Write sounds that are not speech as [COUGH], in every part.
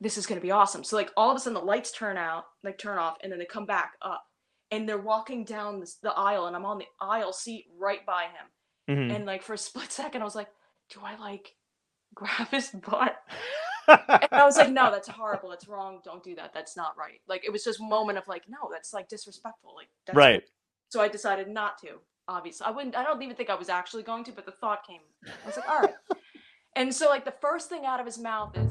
this is gonna be awesome. So like all of a sudden the lights turn out, like turn off, and then they come back up, and they're walking down this, the aisle, and I'm on the aisle seat right by him, Mhm. and like for a split [LAUGHS] second I was like, do I like [LAUGHS] grab his butt? And I was like, no, that's horrible. That's wrong. Don't do that. That's not right. Like it was just a moment of like, no, that's like disrespectful. Like that's right. So I decided not to. Obviously, I wouldn't. I don't even think I was actually going to, but the thought came. I was like, all right. and so like the first thing out of his mouth is,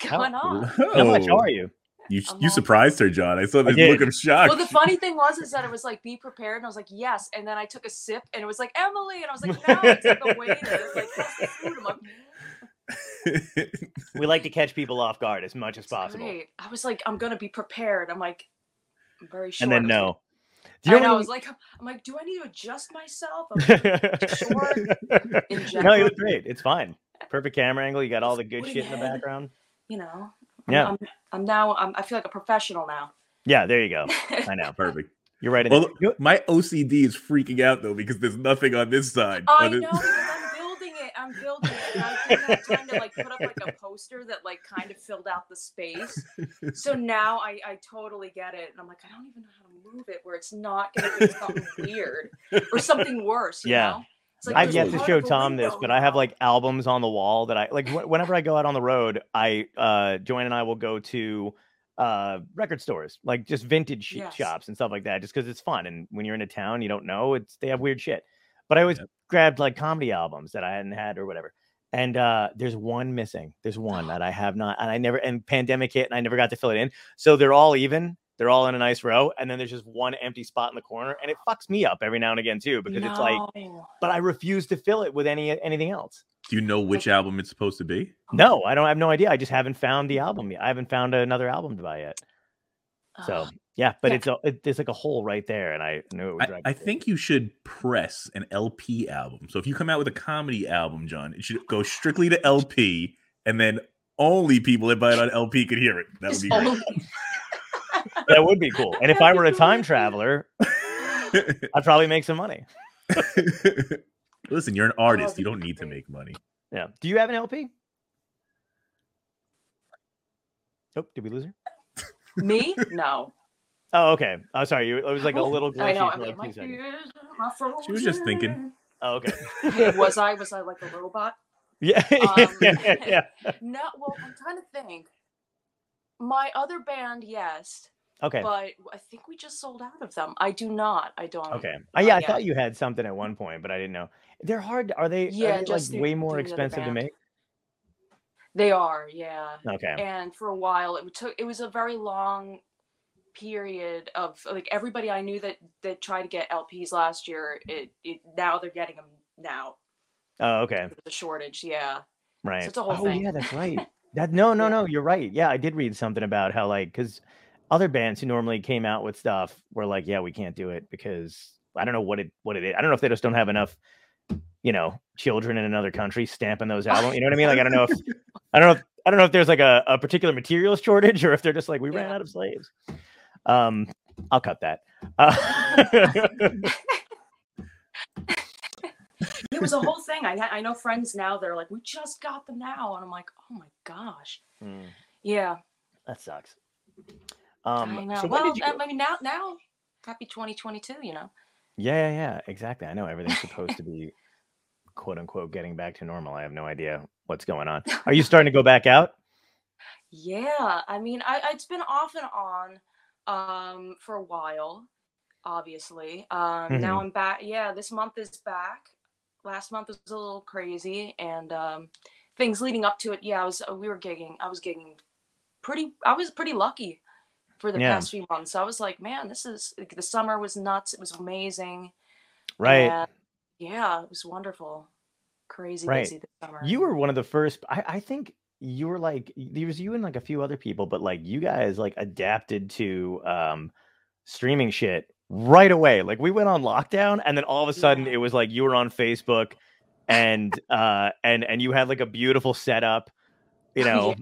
"Hello, what's going on?" How much Oh, are you? You I'm you all- surprised her, John. I saw this did. look of shock. Well, the funny thing was is that it was like, "Be prepared," and I was like, "Yes," and then I took a sip, and it was like Emily, and I was like, "No," it's like the waiter. It's like, the food?" I'm like, mm. We like to catch people off guard as much as possible. great." I was like, "I'm gonna be prepared." I'm like, "I'm very sure. And then no. like- Do you I know. I know was like, I'm like, do I need to adjust myself? I'm like, [LAUGHS] short in no, you look great. It's fine. Perfect camera angle. You got all the good Putting shit in the head. background. You know. I'm, Yeah. I'm, I'm now. I'm, I feel like a professional now. Yeah, there you go. [LAUGHS] I know. Perfect. You're right. Well, there. my OCD is freaking out though because there's nothing on this side. I know. I'm building it. I'm building it. And I didn't have time to like put up like a poster that like kind of filled out the space. So [LAUGHS] now I I totally get it, and I'm like, I don't even know how to move it where it's not gonna be something weird or something worse. You Yeah. Know? It's like, I've yet to show of a Tom this, but I have like albums on the wall that I like. wh- Whenever I go out on the road, I uh Joanne and I will go to uh record stores, like just vintage Yes. shops and stuff like that, just because it's fun. And when you're in a town, you don't know it's they have weird shit. But I always Yep. grabbed like comedy albums that I hadn't had or whatever. And uh there's one missing. There's one [GASPS] that I have not, and I never and pandemic hit, and I never got to fill it in. So they're all even. They're all in a nice row, and then there's just one empty spot in the corner, and it fucks me up every now and again too, because it's like but I refuse to fill it with any anything else. Do you know which album it's supposed to be? No, I don't I have no idea. I just haven't found the album yet. I haven't found another album to buy yet. So Ugh. yeah, but Yeah. it's a, it, there's like a hole right there, and I knew it would I, I think you should press an LP album. So if you come out with a comedy album, John, it should go strictly to LP, and then only people that buy it on LP could hear it. That would be great. [LAUGHS] only- that would be cool. And if I were a time [LAUGHS] traveler, I'd probably make some money. Listen, you're an artist. You don't need to make money. Yeah. Do you have an LP? Oh, did we lose her? [LAUGHS] Me? No. Oh, okay. I'm oh, sorry. You, it was like a little I know. for I'm like like, two my seconds. ears are She was just thinking. Oh, okay. Yeah, [LAUGHS] was I? Was I like a robot? Yeah. Um, yeah. No. Well, I'm trying to think. My other band, yes, Okay. but I think we just sold out of them. I do not. I don't. Okay. Uh, yeah, I yeah. thought you had something at one point, but I didn't know. They're hard. Are they? Yeah, are they just like the- way more expensive to make. They are. Yeah. Okay. and for a while it took it was a very long period of like everybody i knew that that tried to get lps last year it, it now they're getting them now Oh, okay. the shortage yeah Right. it's a whole oh, thing. yeah, that's right. That no, no, [LAUGHS] Yeah. no. You're right. Yeah, I did read something about how like because other bands who normally came out with stuff were like, yeah, we can't do it because I don't know what it what it is. I don't know if they just don't have enough, you know, children in another country stamping those albums. You know what I mean? Like I don't know if [LAUGHS] I don't know if I don't know if there's like a, a particular materials shortage or if they're just like we ran out of slaves. Um, I'll cut that. Uh, it was a whole [LAUGHS] thing i i know friends now they're like we just got them now and i'm like oh my gosh mm, yeah that sucks. I Um, know so well you i mean now now happy 2022 you know Yeah, yeah, yeah, exactly. I know everything's supposed to [LAUGHS] be quote unquote getting back to normal. I have no idea what's going on. Are you [LAUGHS] starting to go back out? Yeah, I mean, I it's been off and on um for a while, obviously. Um now I'm back. Yeah, this month is back. Last month was a little crazy and um things leading up to it. Yeah, I was we were gigging. I was gigging pretty I was pretty lucky for the Yeah. past few months. I was like, man, this is like, the summer was nuts. It was amazing. Right. And Yeah, it was wonderful. Crazy Right. busy this summer. You were one of the first. I, I think you were like there was you and like a few other people, but like you guys like adapted to um streaming shit right away. Like we went on lockdown, and then all of a sudden Yeah. it was like you were on Facebook, and uh and and you had like a beautiful setup, you [LAUGHS] know.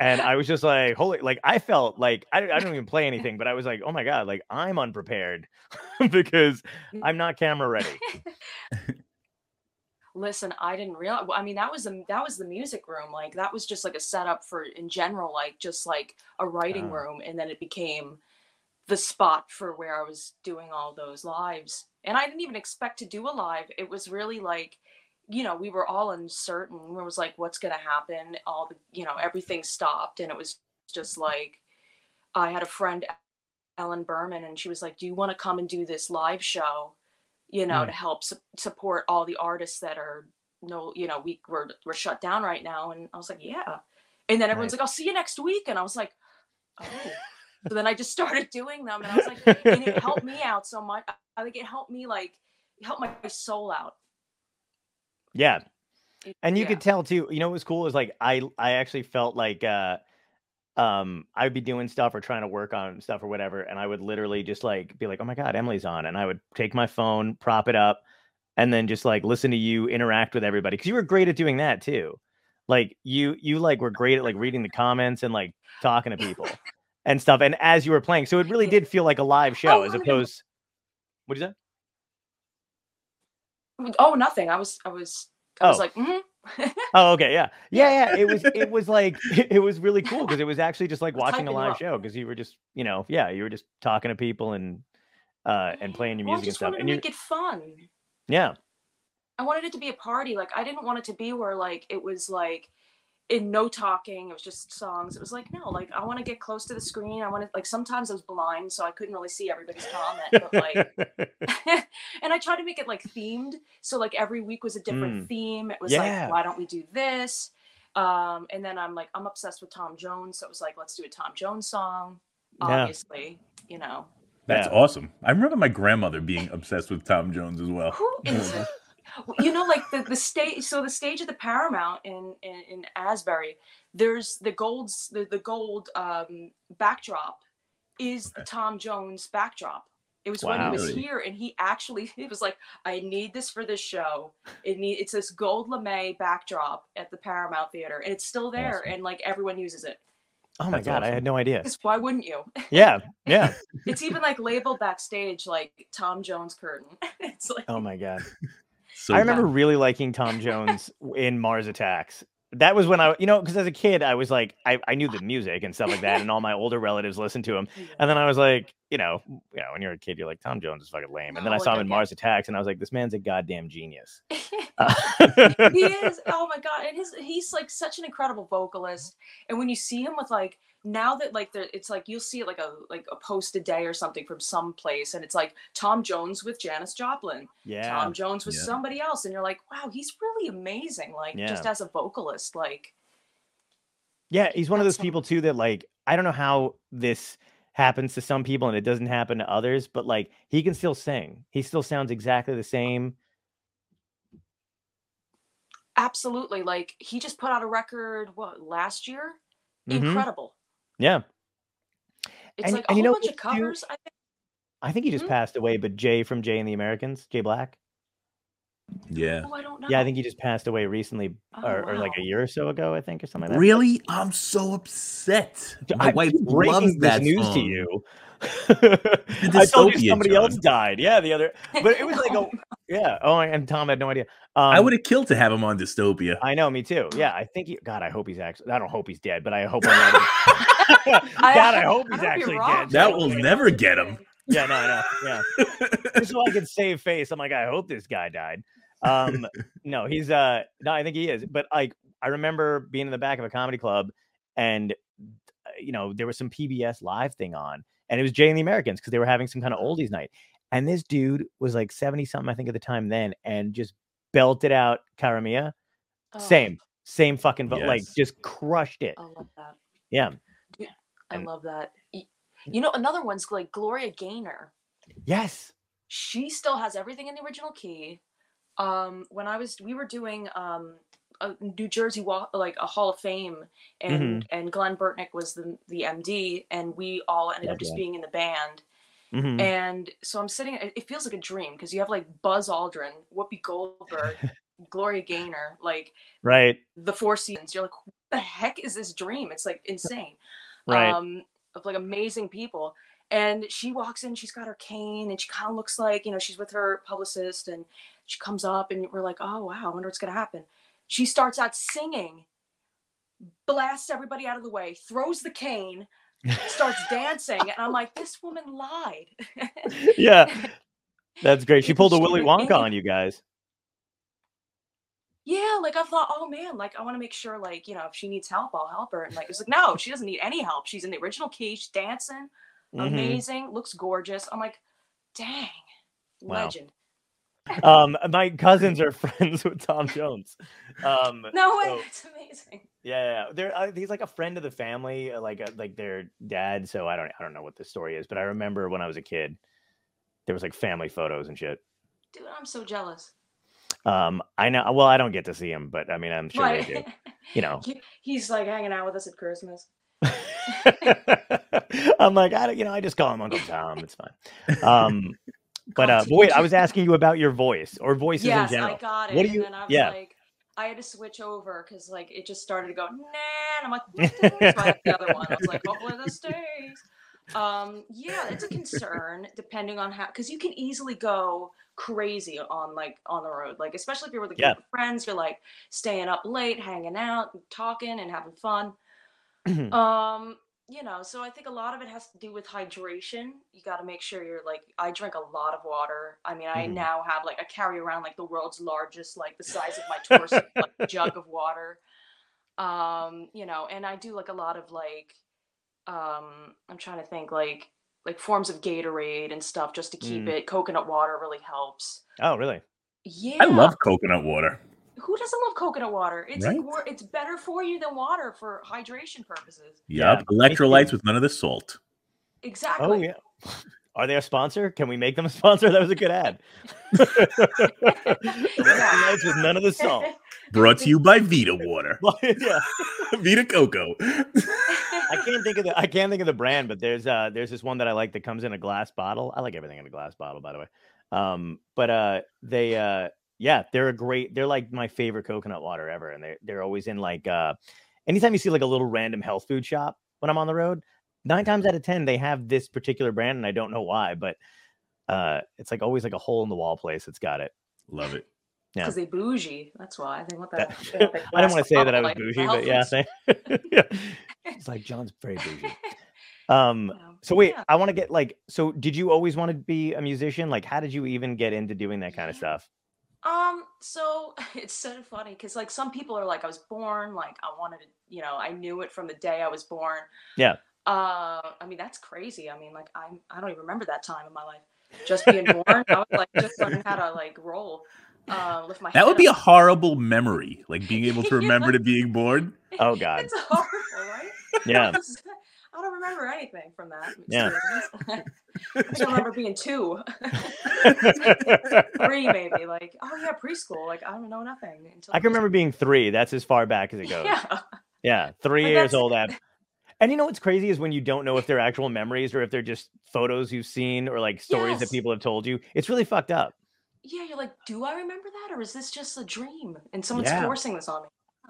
And I was just like, holy, like I felt like I, I don't even play anything, but I was like, oh my god, like I'm unprepared [LAUGHS] because I'm not camera ready. [LAUGHS] Listen, I didn't realize. I mean, that was the that was the music room. Like that was just like a setup for in general, like just like a writing Ah. room, and then it became the spot for where I was doing all those lives. And I didn't even expect to do a live. It was really like, you know, we were all uncertain. It was like, what's gonna happen? All the, you know, everything stopped, and it was just like, I had a friend, Ellen Berman, and she was like, "Do you want to come and do this live show?" You know, Mm. to help su- support all the artists that are no, you know, we we're we're shut down right now. And I was like, "Yeah." And then everyone's Nice. like, "I'll see you next week," and I was like, "Oh." so then I just [LAUGHS] started doing them, and I was like, [LAUGHS] and it helped me out so much. I think it helped me like help my soul out. Yeah. And you yeah. could tell too, you know what was cool is like I I actually felt like uh um I'd be doing stuff or trying to work on stuff or whatever, and I would literally just like be like, Oh my god, Emily's on, and I would take my phone, prop it up, and then just like listen to you interact with everybody. Cause you were great at doing that too. Like you you like were great at like reading the comments and like talking to people and stuff. And as you were playing, so it really did feel like a live show as wanna go- opposed what is that? Oh, nothing. I was I was I was Oh. like, mhm. [LAUGHS] Oh, okay, yeah, yeah, yeah. It was, it was like, [LAUGHS] [LAUGHS] it was really cool because it was actually just like watching a live show because you were just, you know, yeah, you were just talking to people and, uh, and playing your Well, music and stuff. wanted to And you, make it fun. yeah, I wanted it to be a party. Like I didn't want it to be where like it was like in no talking. It was just songs. It was like no, like I want to get close to the screen. I wanted like sometimes I was blind, so I couldn't really see everybody's comment. But like, [LAUGHS] and I tried to make it like themed. So like every week was a different Mm. theme. It was Yeah. like why don't we do this? Um, and then I'm like I'm obsessed with Tom Jones, so it was like let's do a Tom Jones song. Yeah. Obviously, you know That's Yeah. awesome. I remember my grandmother being obsessed with Tom Jones as well. who is [LAUGHS] it? You know like the the stage so the stage at the paramount in in, in asbury there's the gold's the, the gold um backdrop is the tom jones backdrop. It was when he was here and he actually [LAUGHS] he was like i need this for this show. It need it's this gold lame backdrop at the paramount theater and it's still there Awesome. and like everyone uses it. Oh my That's god, I had no idea. why wouldn't you? Yeah, [LAUGHS] yeah. it's even like labeled backstage like tom jones curtain. [LAUGHS] It's like Oh my god, So I remember really liking Tom Jones in Mars Attacks. That was when I, you know, because as a kid, I was like, I, I knew the music and stuff like that, and all my older relatives listened to him. [LAUGHS] And then I was like, you know, you know, when you're a kid, you're like, Tom Jones is fucking lame. And then I saw him in. Mars Attacks, and I was like, this man's a goddamn genius. [LAUGHS] he Uh, is [LAUGHS] oh my god and his he's like such an incredible vocalist and when you see him with like now that like there it's like you'll see like a like a post a day or something from some place and it's like tom jones with janis joplin yeah, tom jones with Yeah. somebody else and you're like wow he's really amazing like just as a vocalist like yeah. He's one of those people too that like I don't know how this happens to some people and it doesn't happen to others, but like he can still sing. He still sounds exactly the same. absolutely like he just put out a record what last year Mhm. incredible Yeah, it's And- like a and you know bunch of covers i think I think he just Mhm. passed away. But Jay from Jay and the Americans, Jay Black. Yeah. oh i don't know Yeah, I think he just passed away recently, Oh, or, or like a year or so ago, I think, or something like that. Really? I'm so upset. My I- wife breaking loves this that news to you. [LAUGHS] I told you dystopia, somebody else died. Yeah, the other, but it was like, a, [LAUGHS] yeah. Oh, and Tom had no idea. Um, I would have killed to have him on Dystopia. I know, me too. Yeah, I think. He, God, I hope he's actually. I don't hope he's dead, but I hope. I'm not, [LAUGHS] God, I hope I he's hope actually dead. That will never get him. Yeah, no, no, yeah. Just so I can save face. I'm like, I hope this guy died. Um, [LAUGHS] no, he's uh, no, I think he is. But like, I remember being in the back of a comedy club, and uh, you know, there was some PBS live thing on, and it was Jay and the Americans because they were having some kind of oldies night, and this dude was like seventy something, I think, at the time then, and just belted out Cara Mia. Oh, Same, same fucking, but like just crushed it. I love that. Yeah. I And- love that. You know, another one's like Gloria Gaynor. Yes. She still has everything in the original key. Um, when I was, we were doing um, a New Jersey walk, like a Hall of Fame, and and Glen Burtnik was the the MD, and we all ended up just being in the band. Mhm. And so I'm sitting. It it feels like a dream because you have like Buzz Aldrin, Whoopi Goldberg, [LAUGHS] Gloria Gaynor, like Right. the Four Seasons. You're like, what the heck is this dream? It's like insane. Right. Um, of like amazing people. And she walks in, she's got her cane, and she kind of looks like, you know, she's with her publicist, and she comes up, and we're like, oh wow, I wonder what's gonna happen. She starts out singing, blasts everybody out of the way, throws the cane, starts [LAUGHS] dancing, and I'm like, this woman lied. [LAUGHS] yeah. That's great. She pulled a Willy. Wonka on you guys. yeah, like I thought, oh man, like I want to make sure, like, you know, if she needs help, I'll help her. And like it's like, no, she doesn't need any help. She's in the original key, she's dancing, Mhm. amazing, looks gorgeous. I'm like, dang, Wow. legend. Um, my cousins are [LAUGHS] friends with Tom Jones. Um, No way, so- that's amazing. Yeah, yeah. They're uh, he's like a friend of the family, uh, like uh, like their dad. So I don't I don't know what the story is, but I remember when I was a kid, there was like family photos and shit. Dude, I'm so jealous. Um, I know. Well, I don't get to see him, but I mean, I'm sure they do. You know, [LAUGHS] He- He's like hanging out with us at Christmas. [LAUGHS] I'm like, I don't, you know, I just call him Uncle Tom. It's fine. Um, but uh, but wait, I was asking you about your voice or voices yes, in general. I got it. What do and you- then I was yeah. like, I had to switch over because like it just started to go, nah. And I'm like, what the heck? So I the other one. I was like, hopefully this stays. Um, yeah, it's a concern depending on how because you can easily go crazy on like on the road. Like, especially if you're with a group Yeah. of friends, you're like staying up late, hanging out, talking and having fun. [CLEARS THROAT] Um, you know, so I think a lot of it has to do with hydration. You got to make sure you're like, I drink a lot of water. I mean, I Mhm. now have like, I carry around like the world's largest, like the size of my torso, like, [LAUGHS] jug of water. Um, you know, and I do like a lot of like, um, I'm trying to think like, like forms of Gatorade and stuff just to keep Mm. it. Coconut water really helps. oh, really? Yeah. I love coconut water. Who doesn't love coconut water? It's Right? more, it's better for you than water for hydration purposes. Yep. me Electrolytes with none of the salt. Exactly. Oh yeah. Are they a sponsor? Can we make them a sponsor? [LAUGHS] That was a good ad. [LAUGHS] Electrolytes with none of the salt. [LAUGHS] Brought to you by Vita Water. yeah. Vita Coco. I can't think of the I can't think of the brand, but there's uh there's this one that I like that comes in a glass bottle. I like everything in a glass bottle, by the way. Um, but uh they uh yeah, they're a great they're like my favorite coconut water ever. And they're they're always in like uh anytime you see like a little random health food shop when I'm on the road, nine times out of ten they have this particular brand, and I don't know why, but uh it's like always like a hole in the wall place that's got it. Love it. Yeah. Because they bougie. That's why. I think what That- that. they want the [LAUGHS] I didn't want to say that I was like, bougie, but yeah, [LAUGHS] yeah. [LAUGHS] It's like John's very bougie. Um stuff. So wait, Yeah. I want to get like so did you always want to be a musician? Like how did you even get into doing that kind of stuff? Um, so [LAUGHS] it's so funny because like some people are like, I was born, like I wanted to, you know, I knew it from the day I was born. Yeah. Uh, I mean that's crazy. I mean, like I'm, I don't even remember that time in my life. Just being born, I was like just learning how to like roll, uh, lift my. Head. That would head be a horrible memory, like being able to [LAUGHS] Yeah. remember to being born. Oh [LAUGHS] god. It's horrible, right? Yeah. I don't remember anything from that. [LAUGHS] Yeah. I just remember being two, [LAUGHS] three, maybe. Like, oh yeah, preschool. Like, I don't know nothing. Until I can remember being 3. That's as far back as it goes. Yeah. Yeah. 3 But years old at And you know what's crazy is when you don't know if they're actual memories or if they're just photos you've seen or like stories that people have told you. It's really fucked up. Yeah, you're like, do I remember that, or is this just a dream and someone's Yeah. forcing this on me?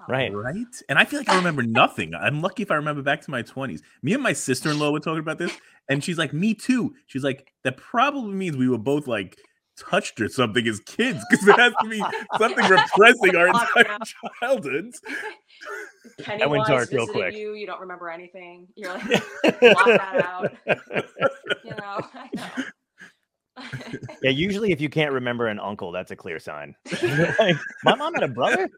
Right. Right? And I feel like I remember nothing. I'm lucky if I remember back to my 20s. Me and my sister in law were talking about this, and she's like, Me too. She's like, That probably means we were both like touched or something as kids because it has to be something repressing our [LAUGHS] entire out. childhoods. [LAUGHS] Pennywise went dark real quick. you. You don't remember anything. You're like, [LAUGHS] block that out. you know. I know. yeah, usually if you can't remember an uncle, that's a clear sign. Like, My mom had a brother?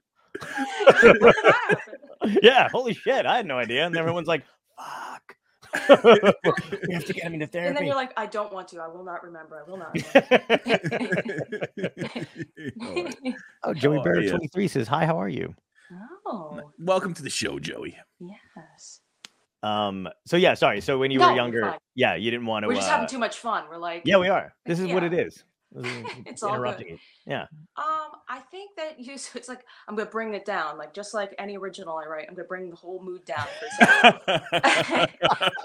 When did that happen? yeah, [LAUGHS] holy shit, I had no idea. And everyone's like, fuck. [LAUGHS] we have to get him into therapy. And then you're like, I don't want to. I will not remember. I will not. [LAUGHS] Oh, oh, Joey Oh, Barrett 23 says, Hi, how are you? oh, Welcome to the show, Joey. yes. Um, so yeah, sorry. So when you No, were younger, yeah, you didn't want to We're just uh, having too much fun. We're like, Yeah, we are. This is what it is. [LAUGHS] It's all good. you. Yeah. Um, I think that you. [LAUGHS] so It's like I'm gonna bring it down, like just like any original I write. I'm gonna bring the whole mood down for a second.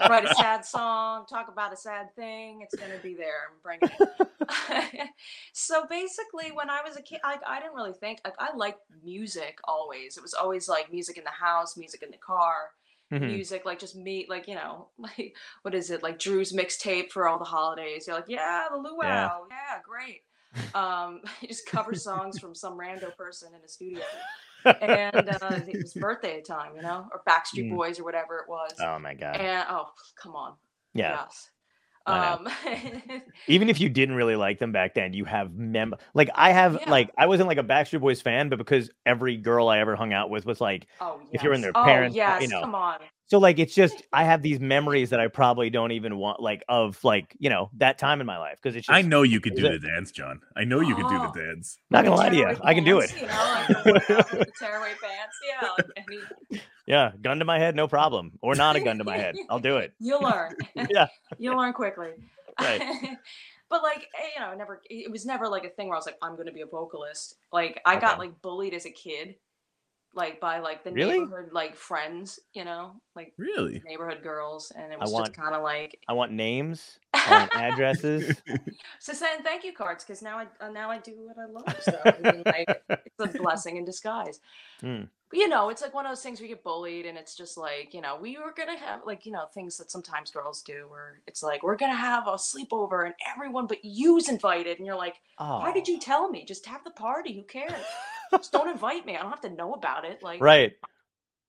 [LAUGHS] write a sad song, talk about a sad thing. It's gonna be there. I'm bringing it. so basically, when I was a kid, I, I didn't really think. Like, I liked music always. It was always like music in the house, music in the car, Mhm. music like just me, like you know, [LAUGHS] like what is it? Like Drew's mixtape for all the holidays. You're like, yeah, the luau, Yeah. yeah, great. [LAUGHS] Um, [LAUGHS] just cover songs from some rando person in a studio, and uh, it was birthday time, you know, or Backstreet Mm. Boys or whatever it was. Oh my god. And oh, come on. yeah. Yes. I Um, [LAUGHS] Even if you didn't really like them back then, you have mem like I have Yeah. like I wasn't like a Backstreet Boys fan, but because every girl I ever hung out with was like oh, yes. If you're in their oh, parents' hou- yes, you know. come on. so like it's just [LAUGHS] I have these memories that I probably don't even want like of like you know that time in my life because it's just I know you could do it- the dance, John. I know you could do Oh. the dance. not gonna lie to you, tearaway I can do it. pants, You know, like the workout with pants. Yeah. Like any, [LAUGHS] Yeah, gun to my head, no problem, or not a gun to my head, [LAUGHS] I'll do it. You'll learn. [LAUGHS] [LAUGHS] Yeah. You'll learn quickly. Right. but like eh, you know, never it was never like a thing where I was like, I'm gonna be a vocalist. Like I got like bullied as a kid, like by like the Really? neighborhood like friends, you know, like Really? neighborhood girls, and it I was want- just kind of like I want names, I addresses. [LAUGHS] so send thank you cards because now I uh, now I do what I love. So I mean, [LAUGHS] like it's a blessing in disguise. Mm. But, you know, it's like one of those things we get bullied, and it's just like you know we were gonna have like you know things that sometimes girls do, where it's like we're gonna have a sleepover and everyone but you's invited, and you're like, Oh, why did you tell me? Just have the party. Who cares? just don't [LAUGHS] invite me. I don't have to know about it. Like, right?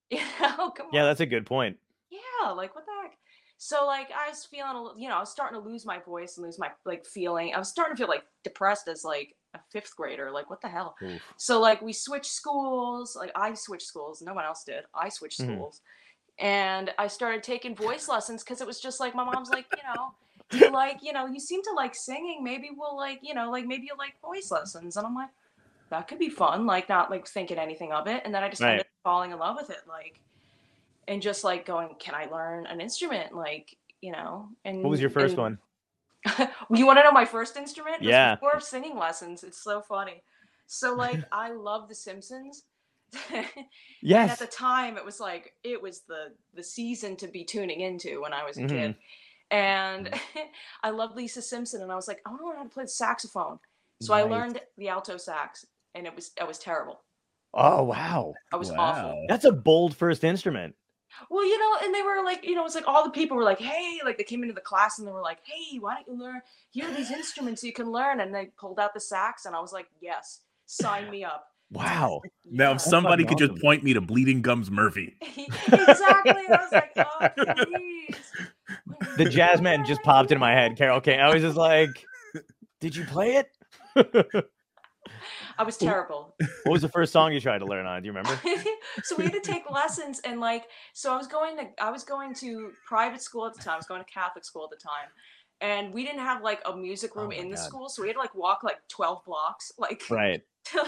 You know, come Yeah, on. that's a good point. Yeah, like what the heck? So like I was feeling, a li- you know, I was starting to lose my voice and lose my like feeling. I was starting to feel like depressed as like a fifth grader. Like what the hell? Oof. So like we switched schools. Like I switched schools. No one else did. I switched Mhm. schools, and I started taking voice lessons because it was just like my mom's like, you know, [LAUGHS] you like, you know, you seem to like singing. Maybe we'll like, you know, like maybe you like voice lessons. And I'm like, that could be fun. Like not like thinking anything of it. And then I just Right. ended up falling in love with it. Like, and just like going, can I learn an instrument? Like, you know, and What was your first and- one? [LAUGHS] you want to know my first instrument? It was Yeah. Before singing lessons. It's so funny. So like [LAUGHS] I love The Simpsons. [LAUGHS] and at the time it was like it was the the season to be tuning into when I was a Mhm. kid. And I loved Lisa Simpson and I was like, I want to learn how to play the saxophone. So I learned the alto sax and it was I was terrible. Oh wow, I was awful. That's a bold first instrument. Well, you know, and they were like, you know, it's like all the people were like, hey, like they came into the class and they were like, hey, why don't you learn? Here are these instruments you can learn. And they pulled out the sax and I was like, yes, sign me up. Wow. Now, if somebody fucking could just point me to Bleeding Gums Murphy. [LAUGHS] exactly. I was like, oh, [LAUGHS] please. The jazz man just popped into my head. Carol King. I was just like, did you play it? [LAUGHS] I was terrible. What was the first song you tried to learn on? Do you remember? [LAUGHS] so we had to take lessons and like so I was going to I was going to private school at the time. I was going to Catholic school at the time. And we didn't have like a music Oh room my in the God. school, so we had to like walk like 12 blocks, like [LAUGHS] Right.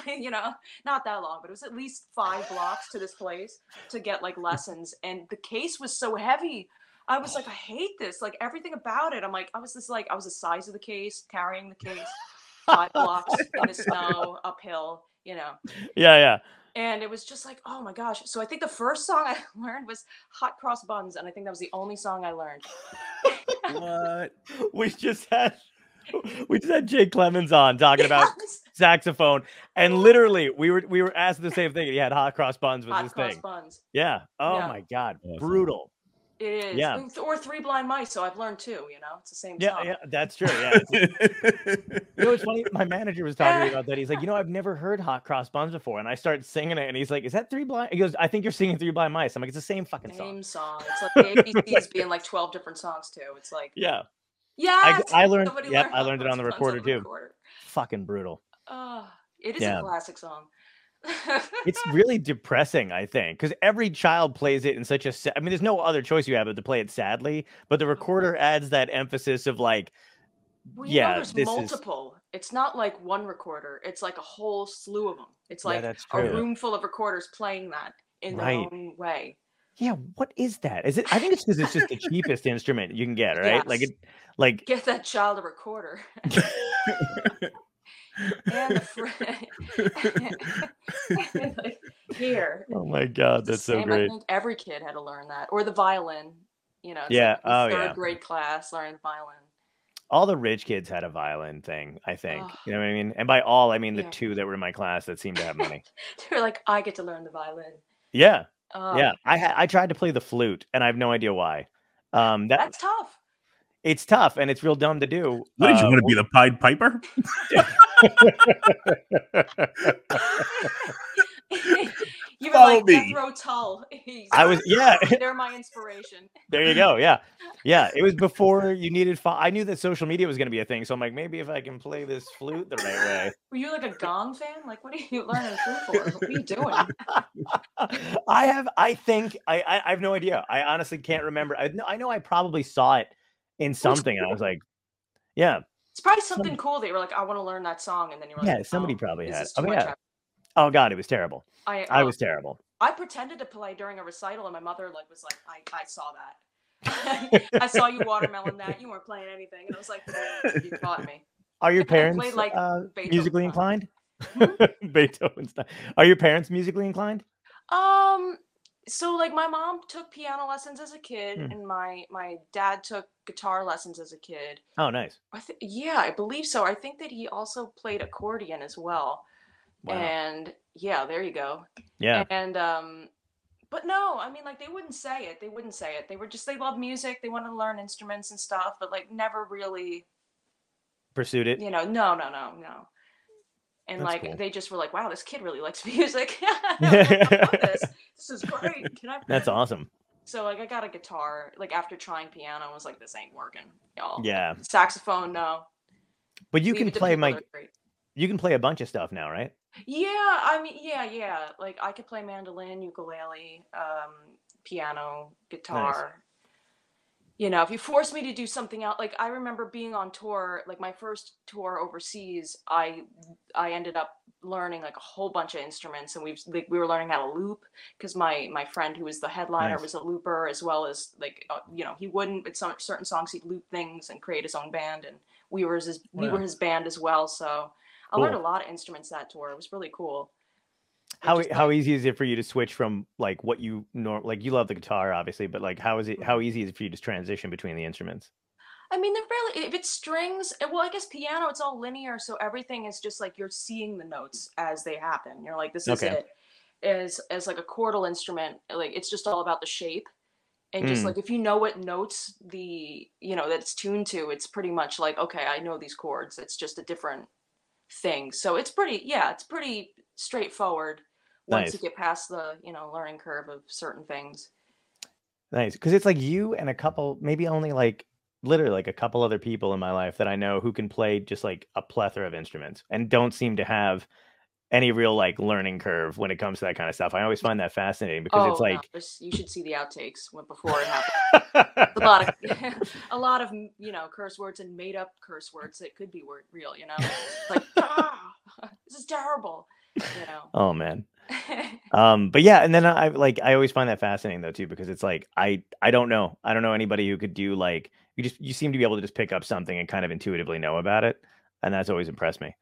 you know, not that long, but it was at least five blocks to this place to get like [LAUGHS] lessons. And the case was so heavy. I was like, I hate this. Like everything about it. I'm like, I was just like, I was the size of the case, carrying the case, five [LAUGHS] blocks in the snow, uphill, you know. Yeah, yeah. And it was just like, oh my gosh. So I think the first song I [LAUGHS] learned was Hot Cross Buns. And I think that was the only song I learned. What? [LAUGHS] We just had we just had Jake Clemens on talking about Yes. saxophone, and literally we were we were asked the same thing. He had hot cross buns with Hot his Cross thing. Buns. Yeah. Oh Yeah. my god, Awesome. brutal. It is. Yeah. Or Three Blind Mice. So I've learned two, you know, it's the same Yeah, song. yeah, that's true. Yeah. it's- [LAUGHS] You know, it's funny. My manager was talking to me [LAUGHS] about that. He's like, you know, I've never heard hot cross buns before, and I start singing it, and he's like, "Is that three blind?" He goes, "I think you're singing three blind mice." I'm like, "It's the same fucking song." Same song. It's like [LAUGHS] the ABCs being like 12 different songs too. It's like, Yeah, yeah. I learned- Somebody yep, learned I learned it on the Cross Buns recorder, too. recorder. fucking brutal. Oh, it is Yeah. a classic song. It's really depressing, I think, because every child plays it in such a. sa- I mean, there's no other choice you have but to play it sadly, but the mm-hmm. recorder adds that emphasis of like, Well, you know, Yeah, there's this is- multiple. It's not like one recorder. It's like a whole slew of them. It's like that's a room full of recorders playing that in their Right. own way. yeah, what is that? Is it? I think it's because it's just the cheapest instrument you can get, right? Like it, like Get that child a recorder. [LAUGHS] [LAUGHS] and the friend. [LAUGHS] like, here. Oh my god, that's so same. I great. think every kid had to learn that, or the violin. You know, Yeah, like the oh, third yeah. grade class learning the violin. All the rich kids had a violin thing, I think. Ugh. You know what I mean? And by all, I mean the Yeah. two that were in my class that seemed to have money. [LAUGHS] they were like, I get to learn the violin. yeah, Oh, yeah. I ha- I tried to play the flute, and I have no idea why. Um, that that's tough. it's tough and it's real dumb to do. What did you Uh, want to be the Pied Piper? [LAUGHS] [LAUGHS] you were Follow like me. Jethro Tull. [LAUGHS] I was yeah. They're my inspiration. There you go. Yeah. Yeah. It was [LAUGHS] before you needed. Fo- I knew that social media was going to be a thing. So I'm like, maybe if I can play this flute the right way. Were you like a Gong fan? Like, what are you learning flute for? What are you doing? I have, I think, I, I, I have no idea. I honestly can't remember. I know, I know I probably saw it in something and I was like, yeah, It's probably something cool that you were like, I want to learn that song, and then you were like, yeah, somebody "Oh, probably had. Oh, yeah. Oh, God, it was terrible. I, I uh, was terrible. I pretended to play during a recital, and my mother like was like, I, I saw that. [LAUGHS] I saw you watermelon that. You weren't playing anything, and I was like, you caught me. Are your [LAUGHS] parents played, like, uh, musically inclined? [LAUGHS] Beethoven style. Are your parents musically inclined? Um, so like my mom took piano lessons as a kid, Hmm. and my my dad took guitar lessons as a kid. Oh, nice. I th- yeah, I believe so. I think that he also played accordion as well. Wow. And yeah, there you go. yeah. And um but no, I mean like they wouldn't say it. They wouldn't say it. They were just they love music, they wanted to learn instruments and stuff, but like never really, Pursued it. you know, no, no, no, no. And That's like cool. they just were like, wow, this kid really likes [LAUGHS] music. [LAUGHS] [LAUGHS] This. This is great. Can I That's awesome. So like I got a guitar, like after trying piano, I was like, this ain't working, y'all. Yeah. Saxophone, no. But you Leave can play people that Mike. are great. You can play a bunch of stuff now, right? Yeah, I mean, yeah, yeah. Like I could play mandolin, ukulele, um, piano, guitar. You know, if you force me to do something else, like I remember being on tour, like my first tour overseas, I I ended up learning like a whole bunch of instruments, and we've like we were learning how to loop because my my friend who was the headliner Nice. was a looper as well as like uh, you know he wouldn't but some certain songs he'd loop things and create his own band, and we were his we were his band as well, so. I learned a lot of instruments that tour. It was really cool. How how easy is it for you to switch from like what you norm like you love the guitar obviously, but like how is it how easy is it for you to transition between the instruments? I mean, they're really if it's strings. eh, Well, I guess piano it's all linear, so everything is just like you're seeing the notes as they happen. You're like, this is Okay. it. As as like a chordal instrument, like it's just all about the shape. And just Mm. like if you know what notes the you know that it's tuned to, it's pretty much like okay, I know these chords. It's just a different thing. So it's pretty yeah, it's pretty straightforward once Nice. you get past the you know learning curve of certain things. Nice, because it's like you and a couple, maybe only like literally like a couple other people in my life that I know who can play just like a plethora of instruments and don't seem to have any real like learning curve when it comes to that kind of stuff. I always find that fascinating because it's like there's- you should see the outtakes when before it happened. [LAUGHS] a lot of [LAUGHS] a lot of you know curse words and made up curse words that could be word real you know like [LAUGHS] ah, this is terrible you know oh man. [LAUGHS] Um, but yeah, and then I like I always find that fascinating though too because it's like I I don't know. I don't know anybody who could do like you just you seem to be able to just pick up something and kind of intuitively know about it, and that's always impressed me.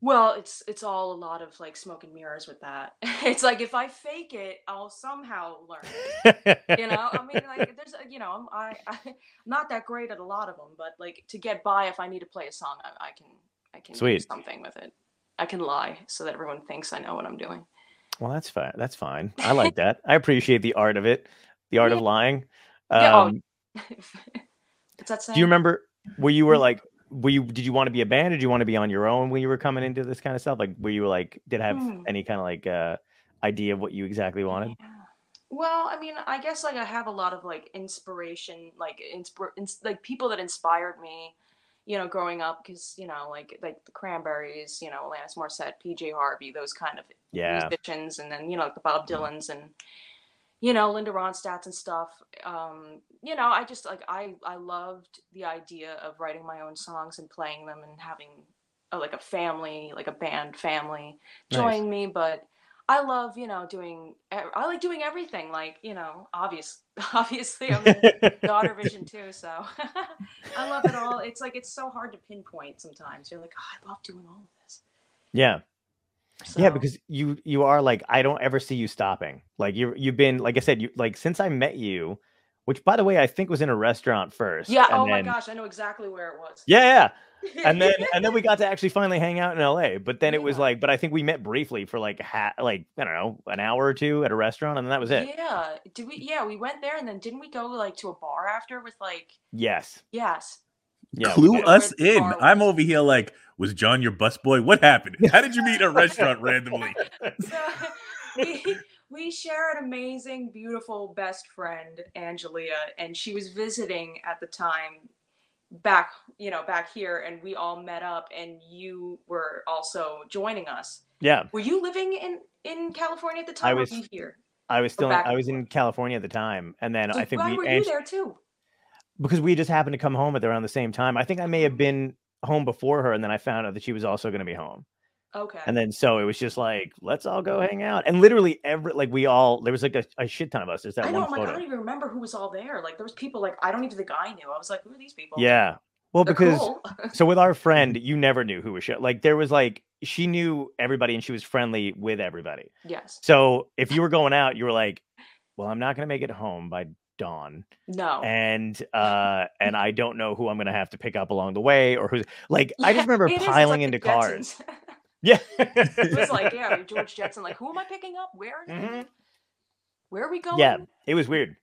well it's it's all a lot of like smoke and mirrors with that. [LAUGHS] It's like if i fake it i'll somehow learn you know? I mean like [LAUGHS] there's you know I'm, I, I i'm not that great at a lot of them but like to get by if i need to play a song i, I can i can do something with it. I can lie so that everyone thinks i know what i'm doing well, that's fine. That's fine. I like that. I appreciate the art of it, the art of Yeah. lying. Yeah, oh, Um, [LAUGHS] What's that saying? do you remember where you were like? Were you? Did you want to be a band? Or did you want to be on your own when you were coming into this kind of stuff? Like, were you like? Did have Hmm. any kind of like uh idea of what you exactly wanted? Yeah. Well, I mean, I guess like I have a lot of like inspiration, like inspir- ins- like people that inspired me, you know, growing up because you know, like like the Cranberries, you know, Alanis Morissette, PJ Harvey, those kind of Yeah. musicians, and then you know, like the Bob Dylans and you know, Linda Ronstadt and stuff. Um, you know, I just like I I loved the idea of writing my own songs and playing them and having a, like a family, like a band family Nice. join me, but I love, you know, doing I like doing everything like, you know, obvious [LAUGHS] obviously I'm [LAUGHS] daughter vision too, so [LAUGHS] I love it all. It's like it's so hard to pinpoint sometimes. You're like, oh, I love doing all of this. Yeah. Yeah, because you you are like I don't ever see you stopping. Like you you've been like I said you like since I met you, which by the way I think was in a restaurant first. yeah. and Oh my gosh, I know exactly where it was. Yeah, yeah. And then and then we [LAUGHS] got to actually finally hang out in LA. But then it was like but I think we met briefly for like ha- like I don't know, an hour or two at a restaurant and then that was it. Yeah. Did we? Yeah, we went there, and then didn't we go like to a bar after with like? Yes. Yes. Yeah. Clue us in. I'm was. over here like, was John your busboy? What happened? How did you meet a restaurant randomly? [LAUGHS] So [LAUGHS] we we share an amazing, beautiful best friend, Angelia, and she was visiting at the time back, you know, back here, and we all met up, and you were also joining us. Yeah. Were you living in in California at the time? I was- here? I was still back I was in California at the time and then So I think why we were Ange- you there too? because we just happened to come home at around the same time. I think I may have been home before her and then I found out that she was also going to be home. Okay. And then so it was just like, let's all go hang out. And literally every like we all there was like a, a shit ton of us. Is that I know. one I'm like, I don't even remember who was all there. Like, there was people like I don't even think I knew. I was like, who are these people? Yeah. Well, They're because cool. [LAUGHS] so with our friend, you never knew who was shit. Like there was like she knew everybody and she was friendly with everybody. yes. So if you were going out, you were like, well, I'm not gonna make it home by dawn. No. And [LAUGHS] uh and I don't know who I'm gonna have to pick up along the way or who's like I just remember it is, it's piling like into cars. [LAUGHS] Yeah. it was like, [LAUGHS] yeah, George Jetson. Like, who am I picking up? Where? Mhm. Where are we going? Yeah, it was weird.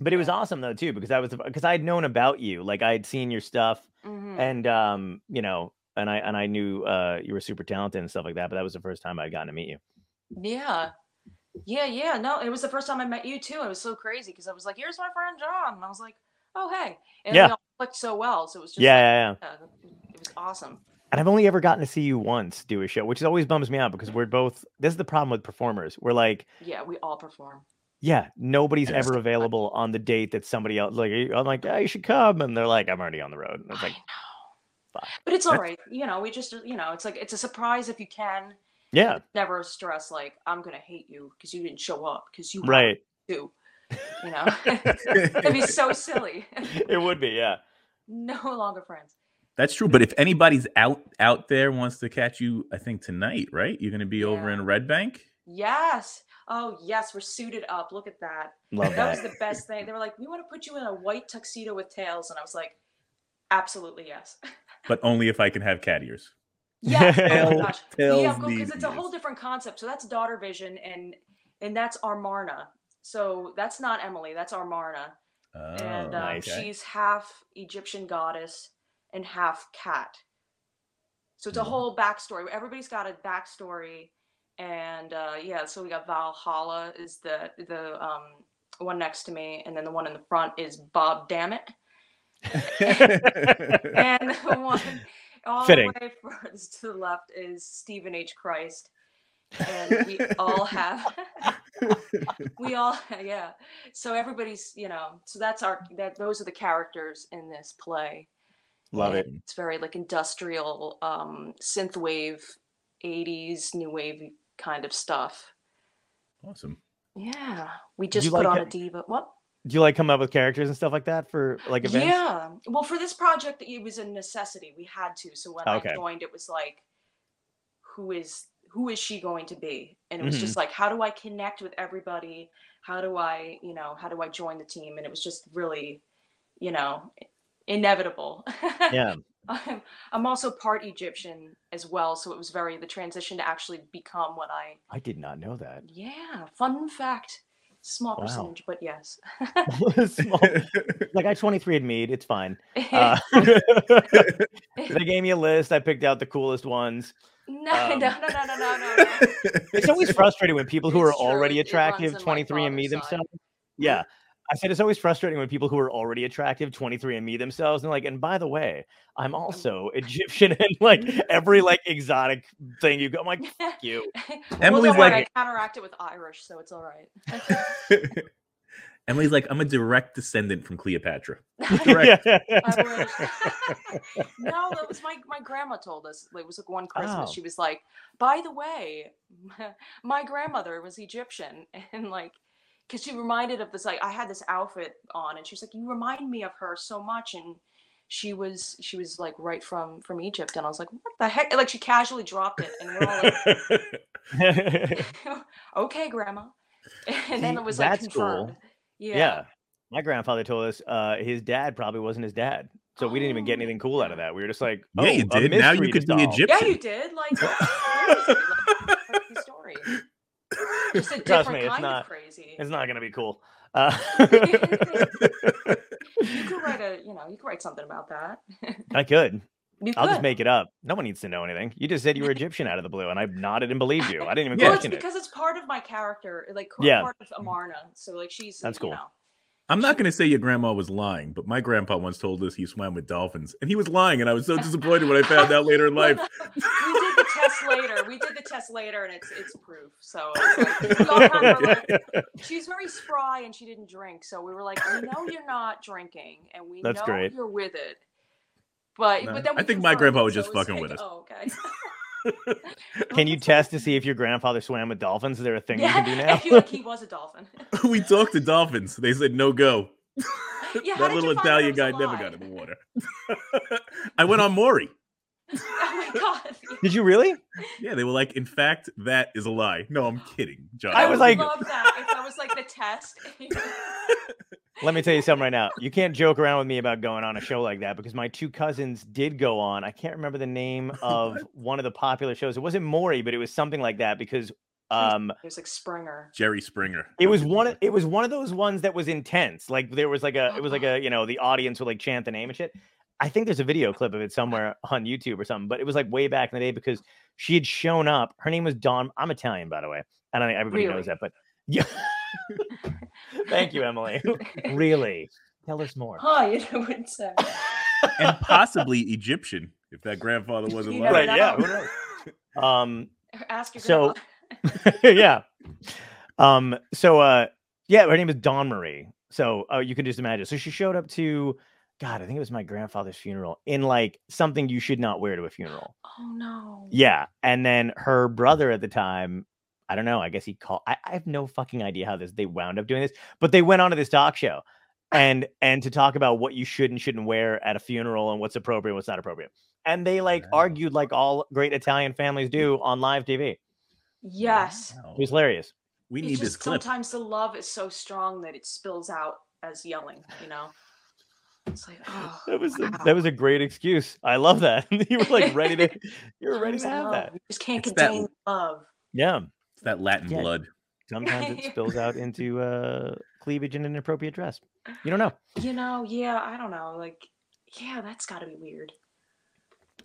But it was awesome though too because I was because I had known about you. Like I had seen your stuff Mhm. and um, you know, and I and I knew uh you were super talented and stuff like that, but that was the first time I'd gotten to meet you. Yeah. Yeah, yeah. No, it was the first time I met you too. It was so crazy because I was like, here's my friend John. And I was like, oh, hey. And Yeah. we all clicked so well. So it was just Yeah, like, yeah, yeah. yeah, it was awesome. And I've only ever gotten to see you once do a show, which always bums me out because we're both this is the problem with performers. We're like, Yeah, we all perform. yeah, nobody's ever available on the date that somebody else like I'm like, yeah, you should come. And they're like, I'm already on the road. And it's like. But it's all right. You know, we just, you know, it's like, it's a surprise if you can. yeah, Never stress like, I'm going to hate you because you didn't show up because you right. do. You know, [LAUGHS] [LAUGHS] it'd be so silly. it would be, yeah. [LAUGHS] no longer friends. That's true. But if anybody's out out there wants to catch you, I think tonight, right? You're gonna be over in Red Bank. Yes. Oh, yes. We're suited up. Look at that. Love That was the best thing. They were like, we want to put you in a white tuxedo with tails. And I was like, absolutely yes. [LAUGHS] But only if I can have cat ears. Yes. Oh my [LAUGHS] gosh. tails Yeah, because it's a whole different concept. So that's daughter vision and and that's Armarna. So that's not Emily, that's Armarna. Oh, and um, nice. okay. she's half Egyptian goddess and half cat. So it's a Mhm. whole backstory. Everybody's got a backstory, and uh, yeah. So we got Valhalla is the the um, one next to me, and then the one in the front is Bob Dammit, [LAUGHS] and the one all Fitting. the way furthest [LAUGHS] to the left is Stephen H. Christ. and we all have [LAUGHS] we all yeah so everybody's you know so that's our that those are the characters in this play Love it. it's very like industrial um synth wave 80s new wave kind of stuff awesome. yeah we just put like on a diva what Do you like come up with characters and stuff like that for like events? yeah well for this project it was a necessity we had to so when Okay. i joined it was like who is who is she going to be and it was Mhm. just like how do i connect with everybody how do i you know how do i join the team and it was just really you know inevitable Yeah. [LAUGHS] I'm, I'm also part egyptian as well so it was very the transition to actually become what i I did not know that. yeah fun fact small Wow. percentage but yes [LAUGHS] Small- [LAUGHS] like I 23 and me, it's fine. Uh, they gave me a list. I picked out the coolest ones. no, um, no no no no no no no It's always frustrating when people who are It's true, already it- it runs attractive my 23 and me father's side. themselves. Yeah. I said it's always frustrating when people who are already attractive 23 and me themselves and like and by the way, I'm also Egyptian and like [LAUGHS] every like exotic thing you go I'm like fuck [LAUGHS] you. Emily's well, don't worry, like- I counteract it with Irish, so it's all right. [LAUGHS] Emily's like, I'm a direct descendant from Cleopatra. I Correct. no, that was my my grandma told us. It was like one Christmas. Oh. She was like, "By the way, my grandmother was Egyptian," and like, because she reminded of this. Like, I had this outfit on, and she's like, "You remind me of her so much," and she was she was like right from from Egypt, and I was like, what the heck? Like she casually dropped it, and we're all like, [LAUGHS] [LAUGHS] okay, grandma. And then it was like that's cool. confirmed. yeah. Yeah. My grandfather told us uh, his dad probably wasn't his dad. So we didn't even get Oh. anything cool out of that. We were just like, Yeah, oh, you did. Now you could be. Egyptian. Yeah, you did. Like, that's crazy. Like, story. Just a [LAUGHS] Trust me, it's not- of crazy. It's not gonna be cool. Uh, [LAUGHS] You could write a, you know, you could write something about that. [LAUGHS] I could. You I'll just make it up. No one needs to know anything. You just said you were Egyptian out of the blue, and I nodded and believed you. I didn't even Yeah. Well, it's question it. because it's part of my character, like Yeah. part of Amarna. So like she's That's cool. know. I'm not going to say your grandma was lying, but my grandpa once told us he swam with dolphins, and he was lying, and I was so disappointed when I found out later in life. we did the test later. We did the test later, and it's it's proof. So it's like, we [LAUGHS] all kind of were like, she's very spry, and she didn't drink. So we were like, we know you're not drinking, and we That's know great. you're with it. But, No, but then I we think my grandpa it, was so just was fucking like, with us. Oh, okay. [LAUGHS] Can you test to see if your grandfather swam with dolphins? Is there a thing Yeah, you can do now? [LAUGHS] I now? feel like he [LAUGHS] was a dolphin. [LAUGHS] we talked to dolphins. They said no go. Yeah, that little you find out Italian guy a never got in the water. I went on Maury. [LAUGHS] oh my [LAUGHS] god. Did you really? Yeah, they were like, in fact, that is a lie. No, I'm kidding, John. I I was like- love that if that was like the test. [LAUGHS] Let me tell you something right now. You can't joke around with me about going on a show like that because my two cousins did go on. I can't remember the name of one of the popular shows. It wasn't Maury, but it was something like that because um it was like Springer. Jerry Springer. it was one of, it was one of those ones that was intense. Like there was like a it was like [GASPS] a, you know, the audience would like chant the name and shit. I think there's a video clip of it somewhere on YouTube or something, but it was like way back in the day because she had shown up. Her name was Dawn. I'm Italian, by the way. I don't think everybody knows that, but yeah. [LAUGHS] Thank you, Emily. really? Tell us more. Hi, [LAUGHS] you know what say. and [LAUGHS] possibly Egyptian if that grandfather wasn't You lying. Right, yeah. who knows? Um Ask your So- yeah. Um. So, uh, yeah, her name is Dawn Marie. So, uh, you can just imagine. So she showed up to, God, I think it was my grandfather's funeral in like something you should not wear to a funeral. Oh no. Yeah, and then her brother at the time, I don't know. I guess he called. I, I have no fucking idea how this they wound up doing this, but they went on to this talk show, and and to talk about what you should and shouldn't wear at a funeral and what's appropriate, what's not appropriate, and they like Wow. argued like all great Italian families do on live TV. Yes. Wow. It was hilarious. We It's need this clip. sometimes the love is so strong that it spills out as yelling, you know? It's like, oh, That was a, that was a great excuse. I love that. [LAUGHS] you were like ready to [LAUGHS] you were ready to have love. that. You just can't It's that- contain love. Yeah. It's that Latin Yeah. blood. Sometimes it [LAUGHS] spills out into uh cleavage an inappropriate dress. You don't know. You know, yeah, I don't know. Like, yeah, that's got to be weird.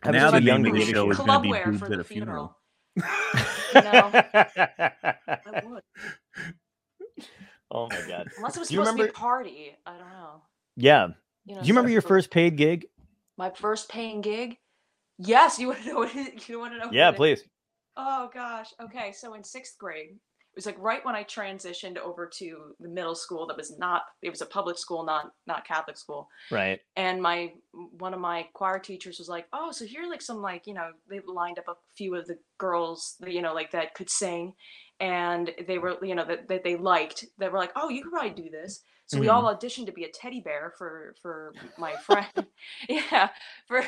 I was now the too young name of the show shit. is going to be Clubwear boobs for at the a funeral. funeral. I would. oh my god. Unless it was Do you supposed to be a party. I don't know. Yeah. You know, Do you remember your for first paid gig? My first paying gig? Yes. You want to know what it, [LAUGHS] you want to know? Yeah, what it- please. Oh gosh. Okay, so in sixth grade, it was like right when I transitioned over to the middle school. That was not. It was a public school, not not Catholic school. Right. And my one of my choir teachers was like, "Oh, so here are like some like you know they lined up a few of the girls that, you know like that could sing, and they were you know that, that they liked. They were like, oh, you could probably do this. So we mm-hmm. all auditioned to be a teddy bear for for my friend. [LAUGHS] [LAUGHS] yeah, for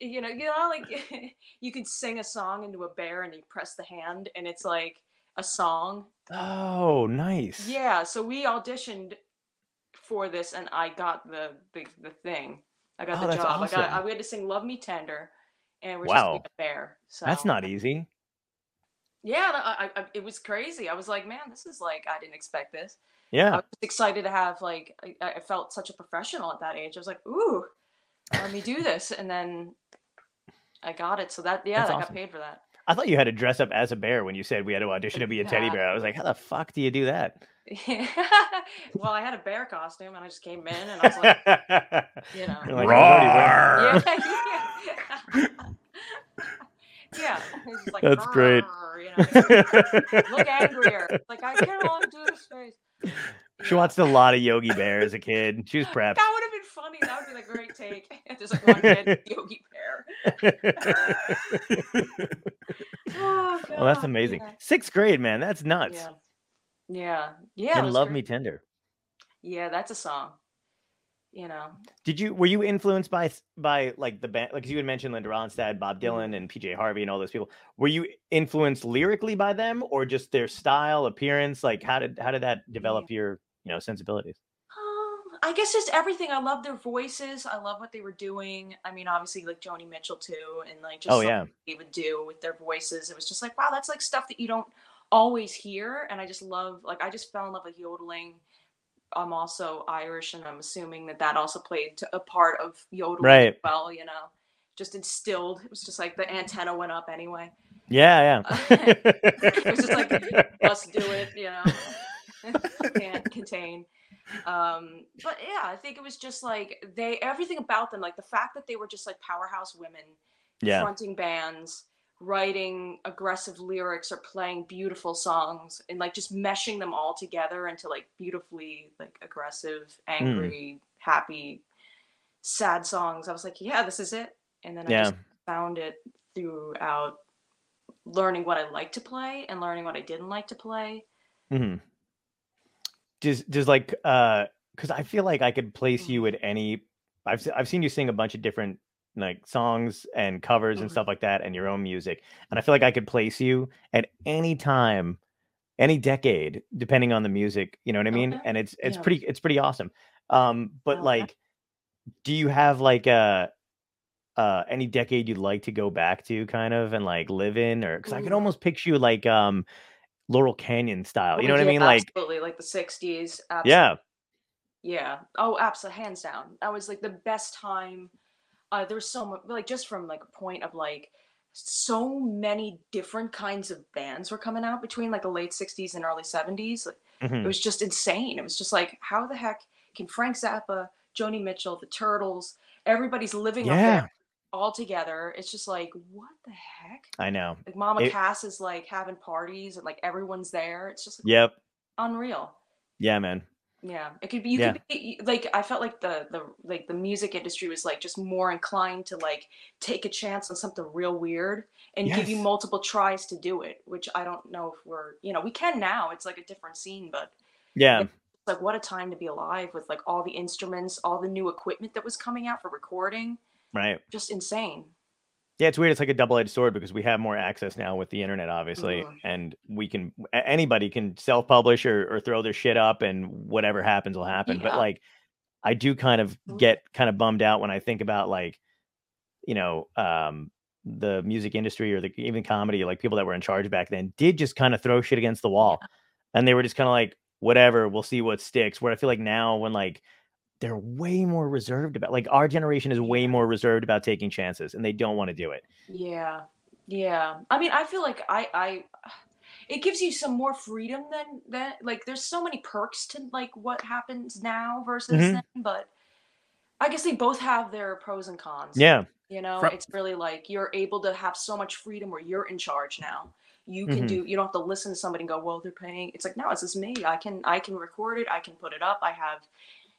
you know you know like [LAUGHS] you could sing a song into a bear and you press the hand and it's like a song. Oh, nice. Yeah, so we auditioned for this and I got the the, the thing. I got Oh, the job. I got I, we had to sing "Love Me Tender," and we're Wow. just a bear. So That's not easy. Yeah, I, I, it was crazy. I was like, man, this is like I didn't expect this. Yeah i was excited to have like I, I felt such a professional at that age. I was like, ooh, let me do this, and then I got it. So that yeah, That's I awesome. got paid for that. I thought you had to dress up as a bear when you said we had to audition to be a teddy bear. I was like, how the fuck do you do that? [LAUGHS] well, I had a bear costume, and I just came in, and I was like, [LAUGHS] you know, You're like, "I [LAUGHS] was already wearing-" yeah, yeah, yeah. It's like, That's great. You know, look angrier. Like I can't want do this face. She watched a lot of Yogi Bear as a kid. She was prepped. That would have been funny. That would be the great take. [LAUGHS] There's like one [LAUGHS] Yogi Bear. [LAUGHS] Oh, well, that's amazing. Yeah. Sixth grade, man. That's nuts. Yeah. Yeah. Yeah. and Love great. Me Tender. Yeah, that's a song. You know. Did you were you influenced by by like the band like you had mentioned Linda Ronstadt, Bob Mm-hmm. Dylan, and PJ Harvey and all those people? Were you influenced lyrically by them or just their style, appearance? Like how did how did that develop your you know sensibilities? Um, I guess just everything. I love their voices. I love what they were doing. I mean, obviously, like Joni Mitchell too, and like just Oh, yeah. they would do with their voices. It was just like, wow, that's like stuff that you don't always hear. And I just love, like, I just fell in love with yodeling. I'm also Irish, and I'm assuming that that also played to a part of yodeling Right. as well. You know, just instilled. It was just like the antenna went up anyway. Yeah, yeah. [LAUGHS] It was just like, [LAUGHS] Let's do it. You know, [LAUGHS] can't contain. Um, but yeah, I think it was just like they everything about them, like the fact that they were just like powerhouse women, yeah. fronting bands, writing aggressive lyrics or playing beautiful songs, and like just meshing them all together into like beautifully like aggressive, angry, happy, sad songs. I was like, yeah, this is it. And then I Yeah. just found it throughout learning what I like to play and learning what I didn't like to play. hmm Does does like uh because I feel like I could place you at any I've I've seen you sing a bunch of different like songs and covers and Mhm. stuff like that and your own music. And I feel like I could place you at any time, any decade, depending on the music, you know what I mean? Okay. And it's it's Yeah. pretty it's pretty awesome. Um but Okay. like do you have like a uh any decade you'd like to go back to kind of and like live in or because I could almost picture you like um Laurel Canyon style. You know Oh, what I yeah, mean? Like absolutely, like the '60s. yeah. yeah. Oh, absolutely, hands down. That was like the best time. Uh, there was so much, like just from like a point of like so many different kinds of bands were coming out between like the late '60s and early '70s. Like, Mhm. It was just insane. It was just like, how the heck can Frank Zappa, Joni Mitchell, the Turtles, everybody's living up there all together? It's just like, what the heck? I know. Like Mama It- Cass is like having parties and like everyone's there. It's just Yep. unreal. Yeah, man. Yeah, it could be. You Yeah. could be like. I felt like the the like the music industry was like just more inclined to like take a chance on something real weird and give you multiple tries to do it. Which I don't know if we're you know we can now. It's like a different scene, but Yeah. it's like what a time to be alive with like all the instruments, all the new equipment that was coming out for recording. Right. Just insane. Yeah, it's weird. It's like a double-edged sword because we have more access now with the internet, obviously, Mhm. and we can anybody can self-publish or, or throw their shit up, and whatever happens will happen. But like, I do kind of Mhm. get kind of bummed out when I think about like, you know, um, the music industry or the even comedy, like people that were in charge back then did just kind of throw shit against the wall, and they were just kind of like, whatever, we'll see what sticks. Where I feel like now, when like they're way more reserved about like our generation is way more reserved about taking chances and they don't want to do it Yeah. Yeah. I mean, I feel like I I [SIGHS] it gives you some more freedom than that like there's so many perks to like what happens now versus Mhm. then, but I guess they both have their pros and cons. yeah You know, Fro- it's really like you're able to have so much freedom where you're in charge now. You can Mhm. do you don't have to listen to somebody and go, Well, they're paying it's like, no, it's just me. I can I can record it, I can put it up, I have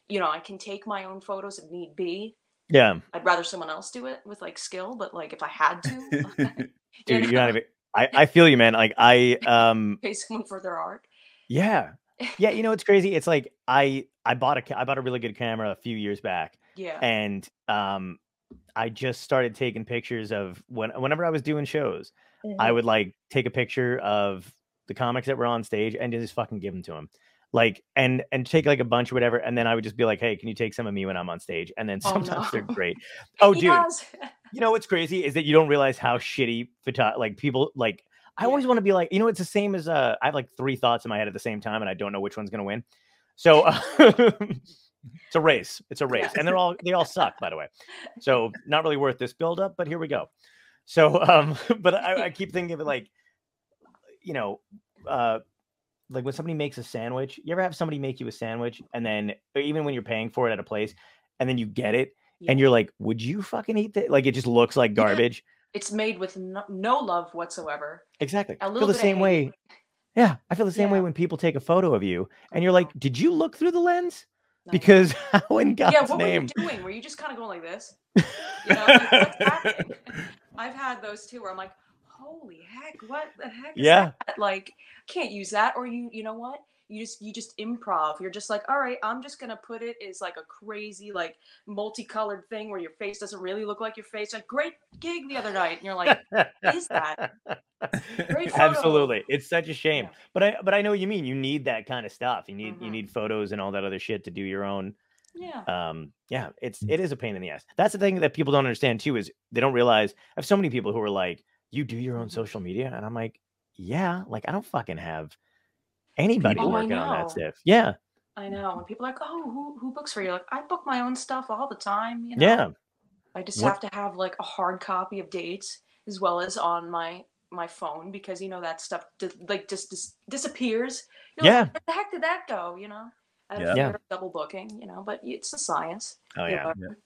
you know, I can take my own photos if need be. yeah I'd rather someone else do it with like skill, but like if I had to, dude [LAUGHS] [LAUGHS] you you're not even I, I feel you man like i [LAUGHS] um pay someone for their art. yeah yeah you know it's crazy it's like i i bought a i bought a really good camera a few years back Yeah. and um i just started taking pictures of when whenever i was doing shows I Mhm. would like take a picture of the comics that were on stage and just fucking give them to him. Like and and take like a bunch or whatever, and then I would just be like, "Hey, can you take some of me when I'm on stage?" And then Oh, sometimes they're great. [LAUGHS] Oh, dude, Yes. [LAUGHS] you know what's crazy is that you don't realize how shitty photo like people like. I Yeah. always want to be like, you know, it's the same as uh, I have like three thoughts in my head at the same time, and I don't know which one's gonna win. So uh, [LAUGHS] it's a race. It's a race, and they're all they all suck, by the way. So not really worth this build up, but here we go. So, um, but I, I keep thinking of it like, you know, uh, like when somebody makes a sandwich. You ever have somebody make you a sandwich, and then even when you're paying for it at a place, and then you get it, Yeah. and you're like, would you fucking eat that? Like it just looks like Yeah. garbage. It's made with no, no love whatsoever. Exactly. A I little feel the same way. Yeah, I feel the same way when people take a photo of you, and you're uh-huh. like, did you look through the lens? I. Because [LAUGHS] how in God's yeah, what name? were you doing? Were you just kind of going like this? [LAUGHS] You know, like, what's happening? I've had those too where I'm like, holy heck, what the heck is Yeah. that? Like, can't use that. Or you, you know what? you just you just improv. You're just like, all right, I'm just gonna put it as like a crazy like multicolored thing where your face doesn't really look like your face. A great gig the other night, and you're like, is that? [LAUGHS] Absolutely. It's such a shame. Yeah. But I but I know what you mean. You need that kind of stuff. You need you Mhm. need photos and all that other shit to do your own Yeah. um yeah it's it is a pain in the ass that's the thing that people don't understand too is they don't realize i have so many people who are like you do your own Mhm. social media and i'm like yeah like i don't fucking have anybody Oh, working on that stuff yeah I know. When people are like, oh, who who books for you? Like, I book my own stuff all the time. You know? yeah I just What- have to have like a hard copy of dates as well as on my my phone because you know that stuff di- like just dis- disappears. You're like, Yeah. Where the heck did that go? You know. Yeah. Yeah. double booking, you know, but it's a science. oh yeah Whatever.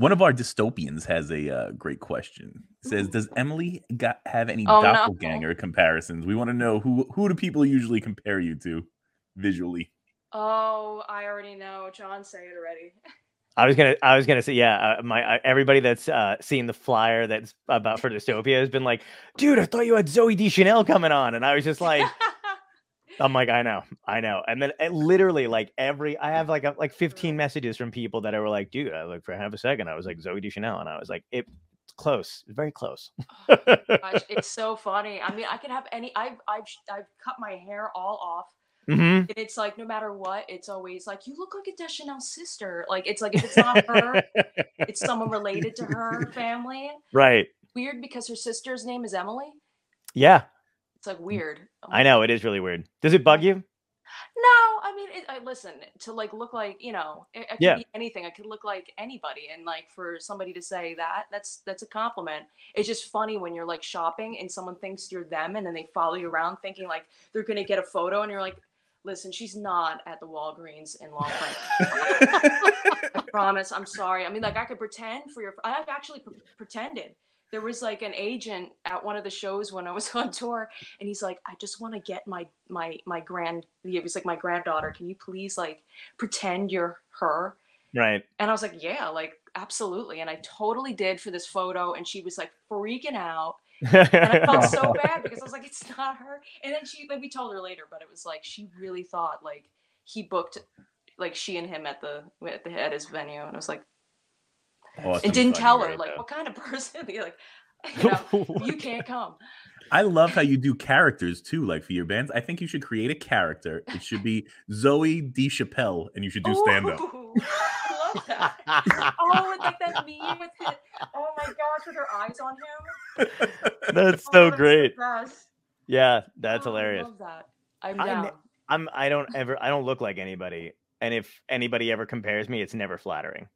One of our dystopians has a uh, great question. It says, "Does Emily got have any Oh, no. doppelganger comparisons? We want to know who who do people usually compare you to visually." Oh, I already know. John, say it already. i was gonna i was gonna say yeah uh, my uh, everybody that's uh seen the flyer that's about for dystopia has been like dude i thought you had zooey deschanel coming on and i was just like I'm like, I know, I know. And then it literally like every I have like a, like 15 messages from people that I were like, dude, I like for half a second, I was like Zooey Deschanel, and I was like, it, it's close, very close. [LAUGHS] Gosh, it's so funny. I mean, I could have any. I've I've I've cut my hair all off. hmm And it's like no matter what, it's always like you look like a Deschanel sister. Like it's like if it's not her, it's someone related to her [LAUGHS] family. Right. Weird because her sister's name is Emily. Yeah, It's like weird. I'm I know it is really weird. Does it bug you? No, I mean, it, I listen to like look like you know, it, it could Yeah. be anything. I could look like anybody, and like for somebody to say that, that's that's a compliment. It's just funny when you're like shopping and someone thinks you're them, and then they follow you around thinking like they're gonna get a photo, and you're like, listen, she's not at the Walgreens in Long Island. [LAUGHS] I promise. I'm sorry. I mean, like I could pretend for your. I've actually pre- pretended. There was like an agent at one of the shows when I was [LAUGHS] on tour, and he's like, "I just want to get my my my grand." It was like my granddaughter. Can you please like pretend you're her? Right. And I was like, "Yeah, like absolutely." And I totally did for this photo, and she was like freaking out, and I felt so [LAUGHS] bad because I was like, "It's not her." And then she, like, we told her later, but it was like she really thought like he booked like she and him at the at the at his venue, and I was like Oh, awesome. and didn't tell her like what kind of [LAUGHS] person you're like [LAUGHS] you know you can't come I love how you do characters too, like for your bands. I think you should create a character. It should be Zoe DeChapelle, and you should do stand up. [LAUGHS] I love that oh and like that meme with it oh my gosh with her eyes on him That's Oh, so great. Yeah, that's Oh, hilarious. I love that I'm down. ne- I'm I don't ever I don't look like anybody, and if anybody ever compares me, it's never flattering.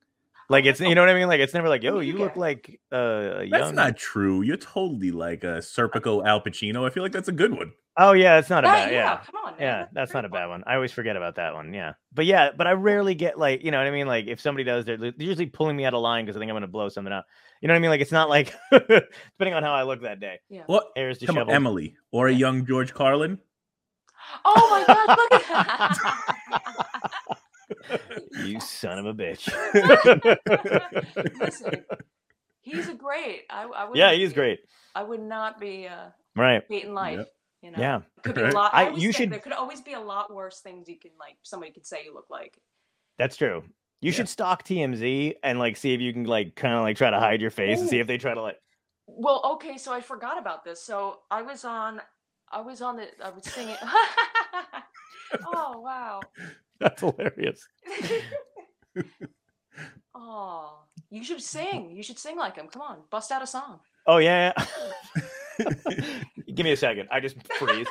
Like it's you know what I mean. Like it's never like, yo, you you look like uh, a That's not true. You're totally like a Serpico Al Pacino. I feel like that's a good one. Oh yeah, it's not a Yeah, bad. yeah, Yeah, come on man. yeah, a that's not a bad one. one. I always forget about that one. Yeah, but yeah, but I rarely get like you know what I mean. Like if somebody does, they're, they're usually pulling me out of line because I think I'm gonna blow something up. You know what I mean? Like it's not like [LAUGHS] depending on how I look that day. What? Hair's Come on, disheveled. Emily or a young George Carlin. oh my god look at [LAUGHS] [LAUGHS] You son of a bitch. [LAUGHS] listen he's a great I, I would yeah, he's great. I would not be uh Right. hating life Yep. you know Yeah. could be a lot. I- I, always you should- There could always be a lot worse things you can like. Somebody could say you look like. That's true. You Yeah. should stalk TMZ and like see if you can like kind of like try to hide your face and see if they try to like. Well, okay, so I forgot about this. So I was on, I was on the, I was singing. [LAUGHS] [LAUGHS] oh wow. [LAUGHS] That's hilarious. [LAUGHS] Oh, you should sing. You should sing like him. Come on, bust out a song. Oh yeah. yeah. [LAUGHS] Give me a second. I just freeze.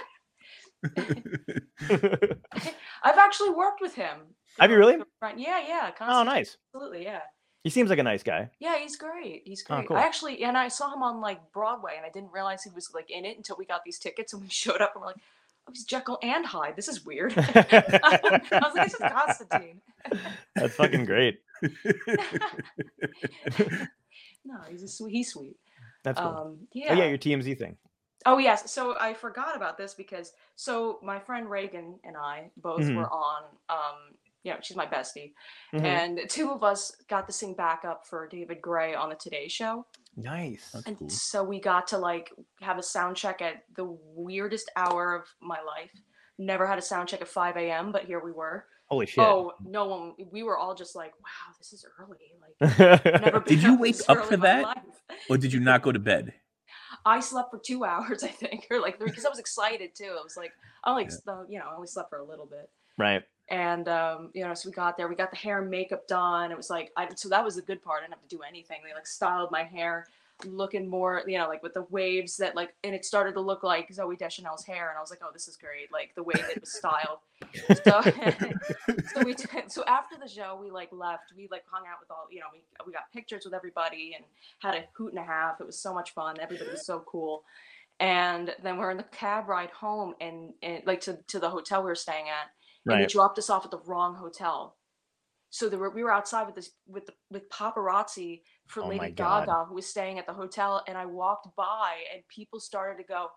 I've actually worked with him. Have you really? Yeah, yeah. oh, nice. Absolutely, yeah. He seems like a nice guy. Yeah, he's great. He's great. Oh, great. cool. I actually, and I saw him on like Broadway, and I didn't realize he was like in it until we got these tickets, and we showed up, and we're like, "Oh, he's Jekyll and Hyde. This is weird." [LAUGHS] I was like, "This is [LAUGHS] Constantine." That's fucking great. [LAUGHS] no, he's a sweet. He's sweet. That's cool. Um, Oh yeah. yeah, your TMZ thing. Oh yes. So I forgot about this because so my friend Reagan and I both Mhm. were on. Um, yeah, she's my bestie, Mhm. and two of us got to sing backup for David Gray on the Today Show. Nice. That's And cool. so we got to like have a sound check at the weirdest hour of my life. Never had a sound check at 5 a.m., but here we were. Holy shit! Oh, no one. We were all just like, "Wow, this is early." Like, [LAUGHS] never been Did you wake up for that? life. Or did you not go to bed? I slept for two [LAUGHS] hours, I think, or like three, because I was excited too. I was like, I only, uh, you know, I only slept for a little bit. right. And um, you know, so we got there, we got the hair and makeup done. It was like, I so that was the good part. I didn't have to do anything. They like styled my hair, looking more, you know, like with the waves that like, and it started to look like Zooey Deschanel's hair, and I was like, oh, this is great, like the way that it was styled. So, [LAUGHS] so we [LAUGHS] did, so after the show, we like left. We like hung out with all, you know, we we got pictures with everybody and had a hoot and a half. It was so much fun. Everybody was so cool. And then we're in the cab ride home, and, and like to to the hotel we were staying at and they dropped us off at the wrong hotel. So there were, we were outside with this with the, with paparazzi for Oh Lady Gaga who was staying at the hotel, and I walked by and people started to go,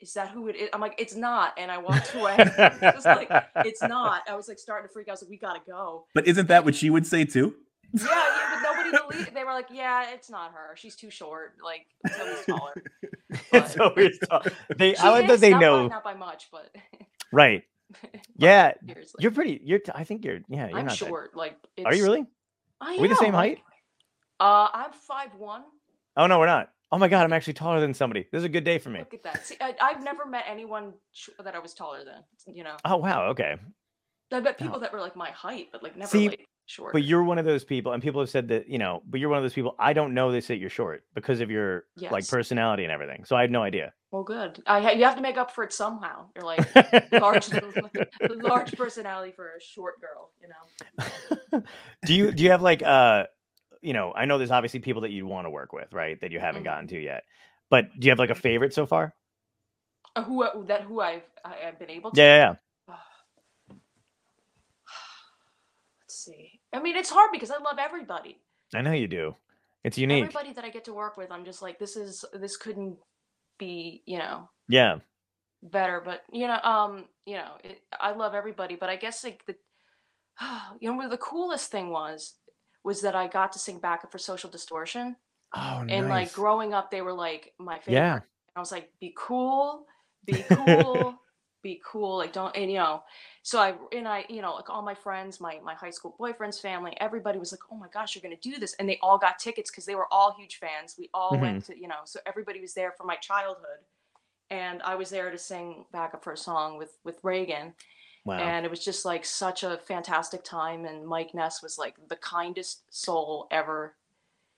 "Is that who it is?" I'm like, "It's not," and I walked [LAUGHS] away. [LAUGHS] Just like it's not. I was like starting to freak out. I was like, "We gotta go." But isn't that what she would say too? Yeah, yeah but nobody believed. They were like, "Yeah, it's not her. She's too short. Like Zooey's taller." it's [LAUGHS] But- always tough. They, I like that is, they not by- know. not by much, but Right. [LAUGHS] Yeah. seriously. You're pretty. You're. t- I think you're. Yeah. You're I'm not that- short. Like, Are you really? I Are we the same am. height? Uh, I'm five one. Oh no, we're not. Oh my god, I'm actually taller than somebody. This is a good day for me. Look at that. See, I, I've never met anyone sh- that I was taller than. You know, Oh wow. Okay. I met people that were like my height, but like never See, like short. But you're one of those people, and people have said that you know. But you're one of those people. I don't know they say you're short because of your like personality and everything. So I had no idea. Well, good. I ha- you have to make up for it somehow. You're like large, [LAUGHS] [LAUGHS] large personality for a short girl. You know. [LAUGHS] do you do you have like uh you know i know there's obviously people that you want to work with right that you haven't Mhm. gotten to yet but do you have like a favorite so far Uh, who I- that who I've I, I've been able to. yeah yeah, yeah. [SIGHS] Let's see. I mean, it's hard because I love everybody. i know you do it's unique Everybody that I get to work with, I'm just like, this is this couldn't be, you know, yeah. better but you know um you know it, i love everybody but i guess like the [SIGHS] you know the coolest thing was was that i got to sing backup for social distortion oh and like growing up they were like my favorite yeah. i was like be cool be cool be cool like don't and you know so i and i you know like all my friends my my high school boyfriend's family everybody was like oh my gosh you're gonna do this and they all got tickets because they were all huge fans. We all Mm-hmm. went to you know so everybody was there for my childhood and i was there to sing backup for a song with with reagan wow. and it was just like such a fantastic time and mike ness was like the kindest soul ever.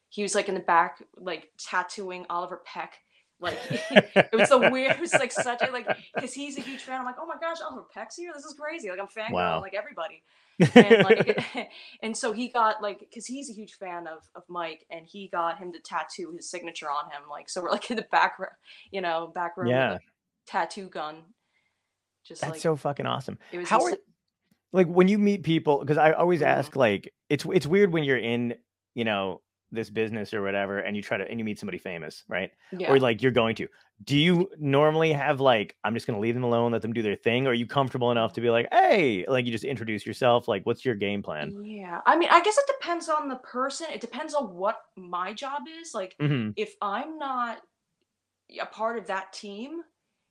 He was like in the back like tattooing oliver peck like [LAUGHS] it was the weird it was like such a like because he's a huge fan. I'm like oh my gosh oliver peck's here this is crazy. Like i'm fangirling Wow. like everybody. [LAUGHS] And like [LAUGHS] and so he got like because he's a huge fan of of mike and he got him to tattoo his signature on him like so we're like in the back you know back room Yeah. tattoo gun. Just that's like so fucking awesome. it was how are like when you meet people because i always ask mm-hmm. like it's it's weird when you're in you know this business or whatever and you try to and you meet somebody famous right yeah or like you're going to do you normally have like i'm just going to leave them alone let them do their thing or are you comfortable enough to be like hey like you just introduce yourself like what's your game plan Yeah, I mean, I guess it depends on the person. It depends on what my job is. Like, hmm if I'm not a part of that team,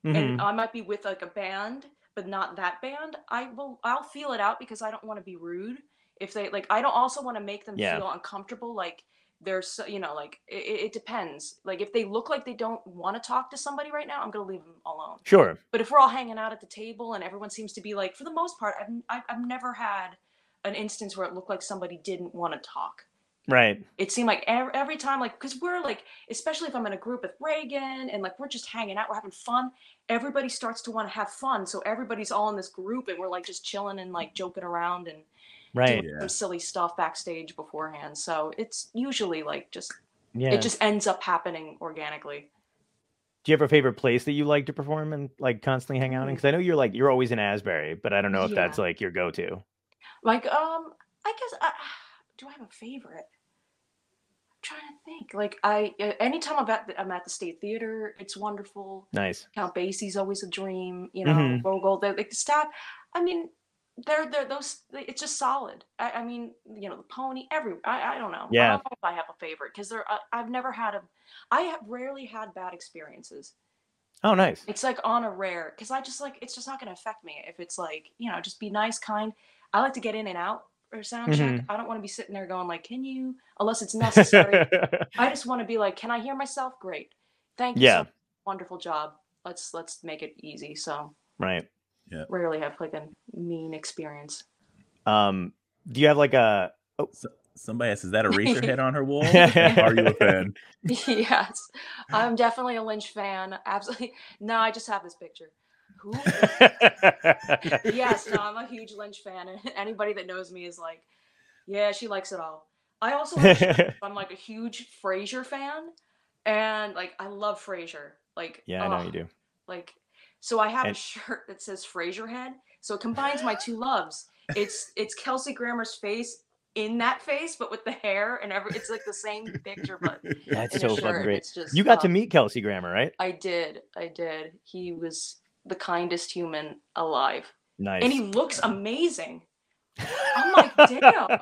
hmm and I might be with like a band, but not that band, I will. I'll feel it out because I don't want to be rude. If they like, I don't also want to make them Yeah. feel uncomfortable. Like, there's, so- you know, like it, it depends. Like, if they look like they don't want to talk to somebody right now, I'm gonna leave them alone. sure But if we're all hanging out at the table and everyone seems to be like, for the most part, I've I've, I've never had an instance where it looked like somebody didn't want to talk. right It seemed like every, every time, like, because we're like, especially if I'm in a group with Reagan and like we're just hanging out, we're having fun. Everybody starts to want to have fun, so everybody's all in this group and we're like just chilling and like joking around and right doing some silly stuff backstage beforehand. So it's usually like just yeah it just ends up happening organically. do you have a favorite place that you like to perform and like constantly hang out in because i know you're like you're always in asbury but i don't know if Yeah. that's like your go-to Like, um, I guess I [SIGHS] do I have a favorite? I'm trying to think. Like, I uh, anytime I'm at the, I'm at the State Theater, it's wonderful. nice Count Basie's always a dream. You know, Mhm. Vogel. Like the staff. I mean, they're they're those. It's just solid. I, I mean, you know, the Pony. Every I, I don't know. I Yeah. don't know if I have a favorite because there. I, I've never had a. I have rarely had bad experiences. Oh, nice. It's like on a rare because I just like it's just not gonna affect me if it's like you know just be nice, kind. I like to get in and out or sound check. Mhm. I don't want to be sitting there going like, "Can you?" Unless it's necessary. [LAUGHS] I just want to be like, "Can I hear myself?" Great, thank you. Yeah. so- wonderful job. Let's let's make it easy. So right. Rarely have like a mean experience. Um, do you have like a? So, somebody asks, "Is that Eraserhead on her wall?" [LAUGHS] Are you a fan? [LAUGHS] yes, I'm definitely a Lynch fan. Absolutely. No, I just have this picture. Who? [LAUGHS] yes, no, I'm a huge Lynch fan, and anybody that knows me is like, yeah, she likes it all. I also have, I'm like a huge Frasier fan, and like I love Frasier. Like, yeah, I know oh, you do. Like, so I have And- a shirt that says Frasier head, so it combines my [LAUGHS] two loves. It's it's Kelsey Grammer's face in that face, but with the hair and every. It's like the same picture, but That's so fucking great. Just, You got to um, meet Kelsey Grammer, right? I did. I did. He was the kindest human alive. Nice. And he looks amazing. I'm [LAUGHS] like, damn.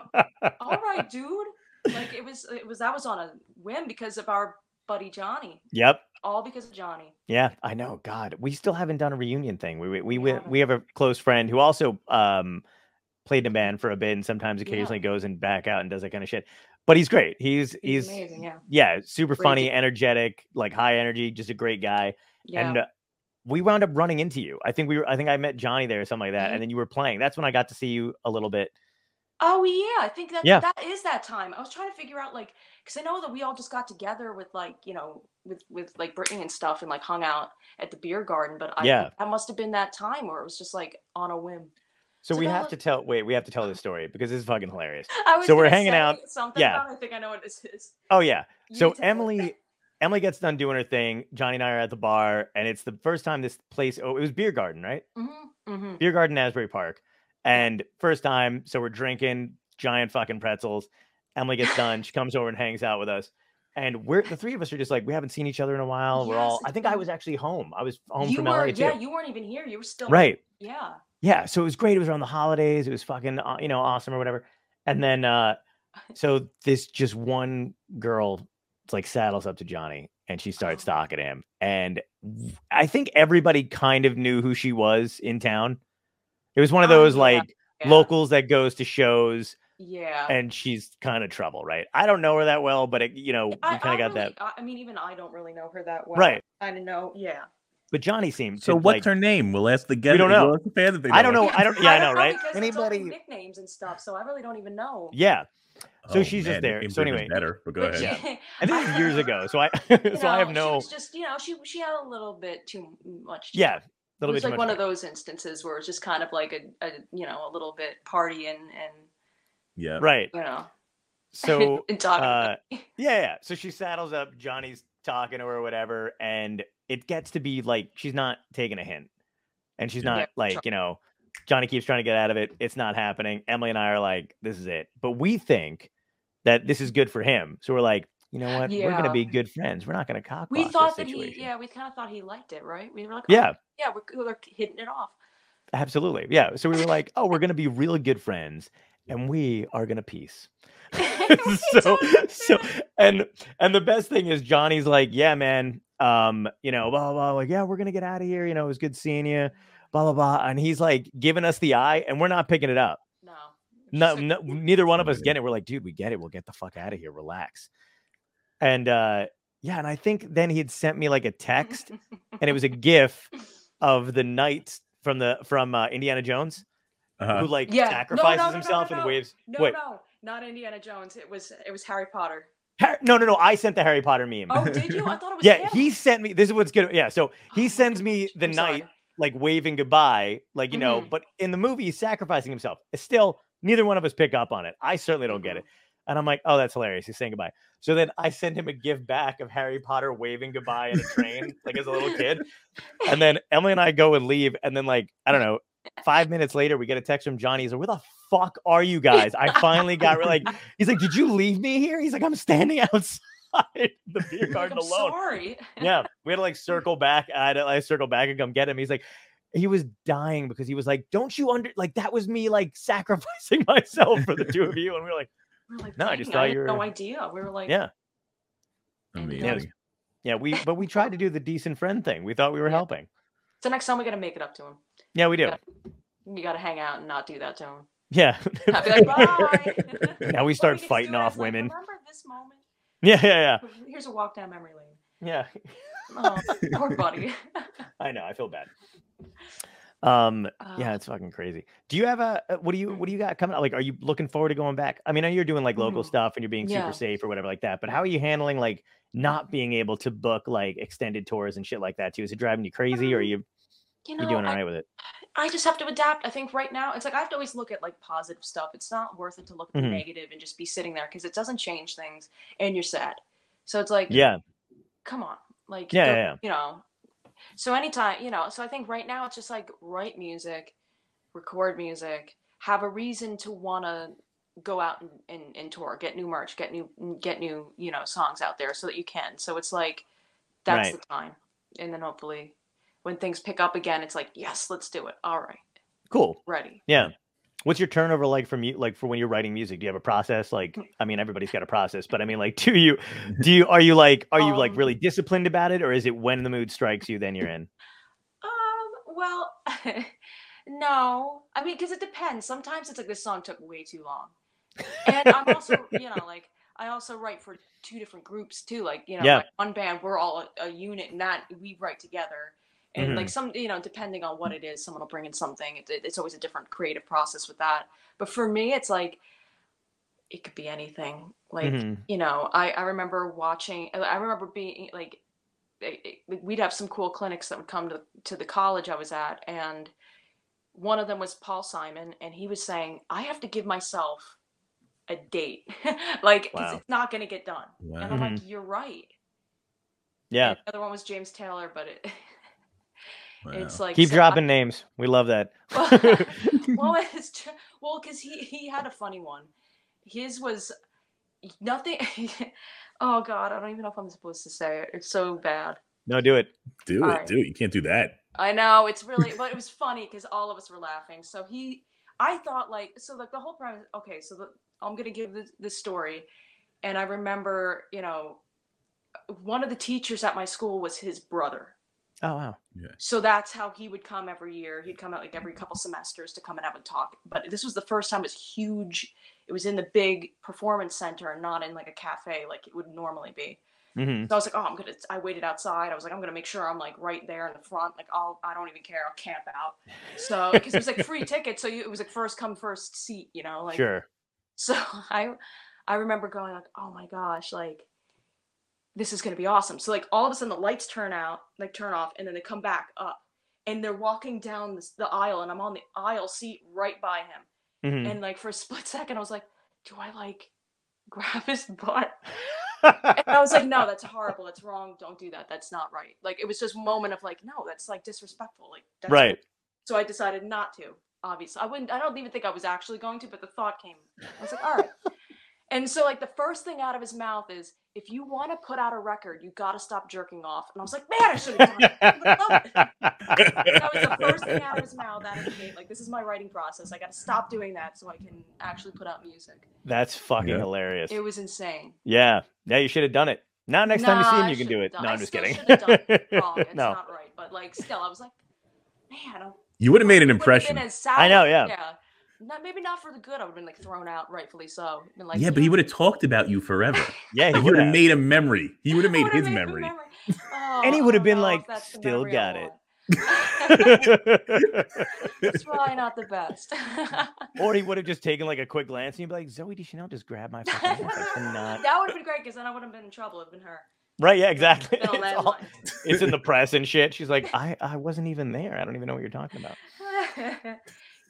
All right, dude. Like it was it was that was on a whim because of our buddy Johnny. Yep. All because of Johnny. Yeah, I know. God, we still haven't done a reunion thing. We we we, We we, have a close friend who also um played in a band for a bit and sometimes Yeah. occasionally goes and back out and does that kind of shit. But he's great. He's He's, he's, amazing, yeah. yeah, super Great funny, dude. energetic, like high energy, just a great guy. Yeah. And uh, we wound up running into you. I think we were I think I met Johnny there or something like that Mhm. and then you were playing. That's when I got to see you a little bit. Oh yeah, I think that Yeah. that is that time. I was trying to figure out like because I know that we all just got together with like you know with with like Brittany and stuff and like hung out at the beer garden. But I Yeah. that must have been that time where it was just like on a whim. So, So we have was- to tell wait, we have to tell this story because this is fucking hilarious. [LAUGHS] I was So we're hanging out- Something yeah. I think I know what this is. Oh yeah. You So need to tell it. Emily Emily gets done doing her thing. Johnny and I are at the bar, and it's the first time this place. Oh, it was Beer Garden, right? Mm-hmm, mm-hmm. Beer Garden, Asbury Park, and first time. So we're drinking giant fucking pretzels. Emily gets done. She comes over and hangs out with us, and we're the three of us are just like we haven't seen each other in a while. We're all. I think I was actually home. I was home you from were, LA too. yeah, you weren't even here. You were still right. Yeah. Yeah. So it was great. It was around the holidays. It was fucking uh, you know awesome or whatever. And then uh [LAUGHS] so this just one girl like saddles up to Johnny and she starts Oh. stalking him. And I think everybody kind of knew who she was in town. It was one of Oh, those yeah, like yeah, locals that goes to shows Yeah. and she's kind of trouble, right? I don't know her that well, but it, you know, we I, kind of got really, that. I I mean, even I don't really know her that well. Right. I don't know. Yeah. But Johnny seemed So to, what's like, her name? We'll ask the guest. We don't know. We'll ask the fans if they I don't her. know. I don't yeah, I know, don't right? because it's Anybody nicknames and stuff, so I really don't even know. Yeah. So Oh, she's just there. So anyway, better. But go But ahead. she- And this is years ago. So I [LAUGHS] you so I have know, She no was just, you know, she she had a little bit too much. to Yeah. it. A little it was bit too like much one of those instances where it's just kind of like a, a you know a little bit partying and Yeah. Right. you know So [LAUGHS] uh [LAUGHS] yeah, yeah. So she saddles up, Johnny's talking to her or whatever, and it gets to be like she's not taking a hint. And she's Yeah. not Yeah, like, sure. you know, Johnny keeps trying to get out of it. It's not happening. Emily and I are like, this is it. But we think that this is good for him. So we're like, you know what? We're gonna be good friends. We're not gonna cock we thought this that he yeah we kind of thought he liked it right we were like oh, Yeah, yeah we're, we're hitting it off absolutely. Yeah. So we were like, oh, we're gonna be real good friends, and we are gonna peace. [LAUGHS] [LAUGHS] so so and and the best thing is Johnny's like, yeah, man, um, you know, blah blah, blah like, yeah, we're gonna get out of here. You know, it was good seeing you, blah blah blah. And he's like giving us the eye, and we're not picking it up. no No, no neither one of us get it. We're like, dude, we get it. We'll get the fuck out of here. Relax. And uh yeah, and I think then he had sent me like a text, and it was a [LAUGHS] GIF of the knight from the from uh, Indiana Jones Uh-huh. who like Yeah. No, no, sacrifices no, no, no, himself and waves. no Wait, no not indiana jones it was it was harry potter Har- no, no, no. I sent the Harry Potter meme. oh did you i thought it was [LAUGHS] yeah, him. he sent me. This is what's good. Yeah, so [GASPS] Oh he my sends me the I'm sorry. knight like waving goodbye, like you know. Mhm. But in the movie, he's sacrificing himself. It's still neither one of us pick up on it. I certainly don't get Mhm. it. And I'm like, oh, that's hilarious. He's saying goodbye. So then I send him a gift back of Harry Potter waving goodbye in a train, like as a little kid. And then Emily and I go and leave. And then, like, I don't know, five minutes later, we get a text from Johnny. He's like, where the fuck are you guys? I finally got like, [LAUGHS] he's like, did you leave me here? He's like, I'm standing [LAUGHS] outside the beer Like, garden I'm alone. sorry Yeah. We had to like [LAUGHS] circle back. I had to like circle back and come get him. He's like, he was dying because he was like, Don't you under like that was me like sacrificing myself for the two of you? And we were like, we were like No, I just thought had you no idea we were like Yeah. And Amazing. Uh, was- Yeah, we but we tried to do the decent friend thing. We thought we were Yeah. helping. So next time we gotta make it up to him. Yeah, we do. Yeah. You gotta hang out and not do that to him. Yeah. [LAUGHS] Be like, bye. Now we [LAUGHS] start just fighting off like, women. Remember this moment? yeah, yeah, yeah. Here's a walk down memory lane. yeah. [LAUGHS] Oh, poor buddy. I know. I feel bad. Um. yeah, Uh, it's fucking crazy. Do you have a uh, what do you what do you got coming up? Like, are you looking forward to going back? I mean, I know you're doing like local Mhm. stuff and you're being super Yeah. safe or whatever like that. But how are you handling like not being able to book like extended tours and shit like that too? Is it driving you crazy or are Um, you you know, doing all I, right with it? I just have to adapt. I think right now it's like I have to always look at like positive stuff. It's not worth it to look at Mhm. the negative and just be sitting there because it doesn't change things and you're sad. So it's like, Yeah. come on, like, Yeah, go- yeah, yeah. you know. So anytime, you know, so I think right now it's just like write music, record music, have a reason to want to go out and, and, and tour, get new merch, get new get new, you know, songs out there so that you can. So it's like that's Right. the time. And then hopefully when things pick up again, it's like, yes, let's do it. All right, Cool. ready. Yeah. What's your turnover like from you like for when you're writing music? Do you have a process? Like, I mean, everybody's got a process, but I mean, like, [LAUGHS] do you do you are you like are you like Um, really disciplined about it, or is it when the mood strikes you, then you're in? [LAUGHS] Um, well, [LAUGHS] no. I mean, because it depends. Sometimes it's like this song took way too long. And I'm also, you know, like I also write for two different groups too. Like, you know, Yeah. like one band, we're all a, a unit and that we write together. And Mhm. like some, you know, depending on what it is, someone will bring in something. It, it- it's always a different creative process with that. But for me, it's like it could be anything. Like, Mhm. you know, I, I remember watching, I remember being like, it- it- we'd have some cool clinics that would come to, to the college I was at. And one of them was Paul Simon. And he was saying, I have to give myself a date. [LAUGHS] like Wow. it's not going to get done. Wow. And I'm like, you're right. Yeah. And the other one was James Taylor, but it, [LAUGHS] it's like, Keep so I- dropping names. We love that. [LAUGHS] [LAUGHS] well, it's tr- well because he he had a funny one. His was nothing. [LAUGHS] oh God, I don't even know if I'm supposed to say it. It's so bad. no, do it. do it, Alright. do it. You can't do that. I know it's really, but it was funny because all of us were laughing. So he, I thought like, so like the whole premise. Okay, so the, I'm gonna give this, this story, and I remember, you know, one of the teachers at my school was his brother. Oh wow. Yeah. So that's how he would come every year. He'd come out like every couple semesters to come and have a talk. But this was the first time it was huge. It was in the big performance center and not in like a cafe like it would normally be. hmm So I was like, oh, I'm gonna. I waited outside. I was like, I'm gonna make sure I'm like right there in the front. Like, I'll. I don't even care. I'll camp out. So because it was like [LAUGHS] free tickets, so you, it was like first come first seat. You know, like. Sure. [LAUGHS] So I, I remember going like, oh my gosh, like. This is gonna be awesome. So like all of a sudden the lights turn out, like turn off, and then they come back up, and they're walking down this, the aisle, and I'm on the aisle seat right by him. Mhm. And like for a [LAUGHS] split second, I was like, do I like grab his [LAUGHS] butt? And I was like, no, that's horrible. That's wrong. Don't do that. That's not right. Like it was just a moment of like, no, that's like disrespectful. Like that's right. So I decided not to. Obviously, I wouldn't. I don't even think I was actually going to, but the thought came. I was like, all right. [LAUGHS] And so like the first thing out of his mouth is, if you want to put out a record, you got to stop jerking off. And I was like, man, I should have done it. I would've loved oh. it. That was the first thing out of his mouth out of the gate. Like this is my writing process. I got to stop doing that so I can actually put out music. That's fucking Yeah. hilarious. It was insane. Yeah. Yeah, you should have done it. Now next time you see him, you can do it. done- No, I I'm just kidding. should've done it [LAUGHS] wrong. It's no. not right. But like, still, I was like, man, I You would have made an would've been impression. as sour- I know, yeah. Yeah. Not, maybe not for the good. I would have been like thrown out, rightfully so. Been like, yeah, but he would have talked about you forever. [LAUGHS] Yeah, he He would would have have. made a memory. He would have [LAUGHS] made his made a memory. [LAUGHS] Oh, And he would have been oh, like, "Still got it." want. It's probably not the best. or he would have just taken like a quick glance and you'd be like, Zooey Deschanel just grabbed my fucking hand. Cannot. that would have been great because then I would have been in trouble. It'd been her. Right, yeah, exactly. It's, all- it's in the press and shit. She's like, I, I wasn't even there. I don't even know what you're talking about.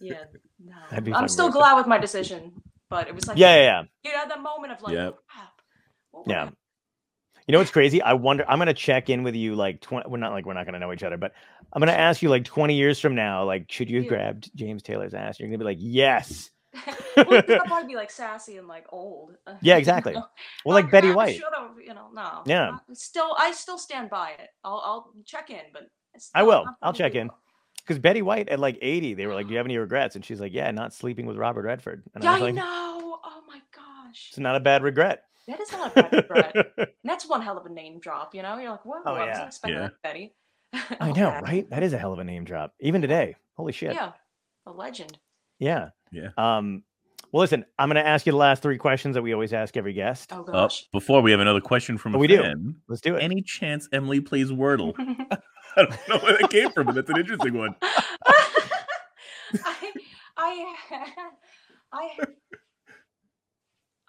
Yeah, [LAUGHS] no. I'm still glad with my decision, but it was like, Yeah, yeah, yeah. you know, the moment of like, Yep. crap. Yeah. happen? You know what's crazy? I wonder. I'm gonna check in with you like 20. We're not like we're not gonna know each other, but I'm gonna ask you like 20 years from now, like, should you have Yeah. grabbed James Taylor's ass? You're gonna be like, yes. [LAUGHS] well, I'll [LAUGHS] probably be like sassy and like old. Yeah, exactly. Well, like Betty White. Should have, you know, no. Yeah. I- Still, I still stand by it. I'll, I'll check in, but I will. I'm I'll check in. will. Because Betty White at like 80, they were like, "Do you have any regrets?" And she's like, "Yeah, not sleeping with Robert Redford." And Yeah, I was I like, know. Oh my gosh. "It's not a bad regret." That is not Betty Brett. [LAUGHS] And that's one hell of a name drop, you know? You're like, whoa, Oh, I yeah. wasn't expecting Yeah. that, Betty. [LAUGHS] I know, Okay. right? That is a hell of a name drop. Even today. Holy shit. Yeah, a legend. Yeah. Yeah. Um, well, listen, I'm going to ask you the last three questions that we always ask every guest. Oh Up gosh. before we have another question from a Oh, we do. Let's do it. Any chance Emily plays Wordle? [LAUGHS] [LAUGHS] I don't know where that came from, but that's an interesting one. I, I, I,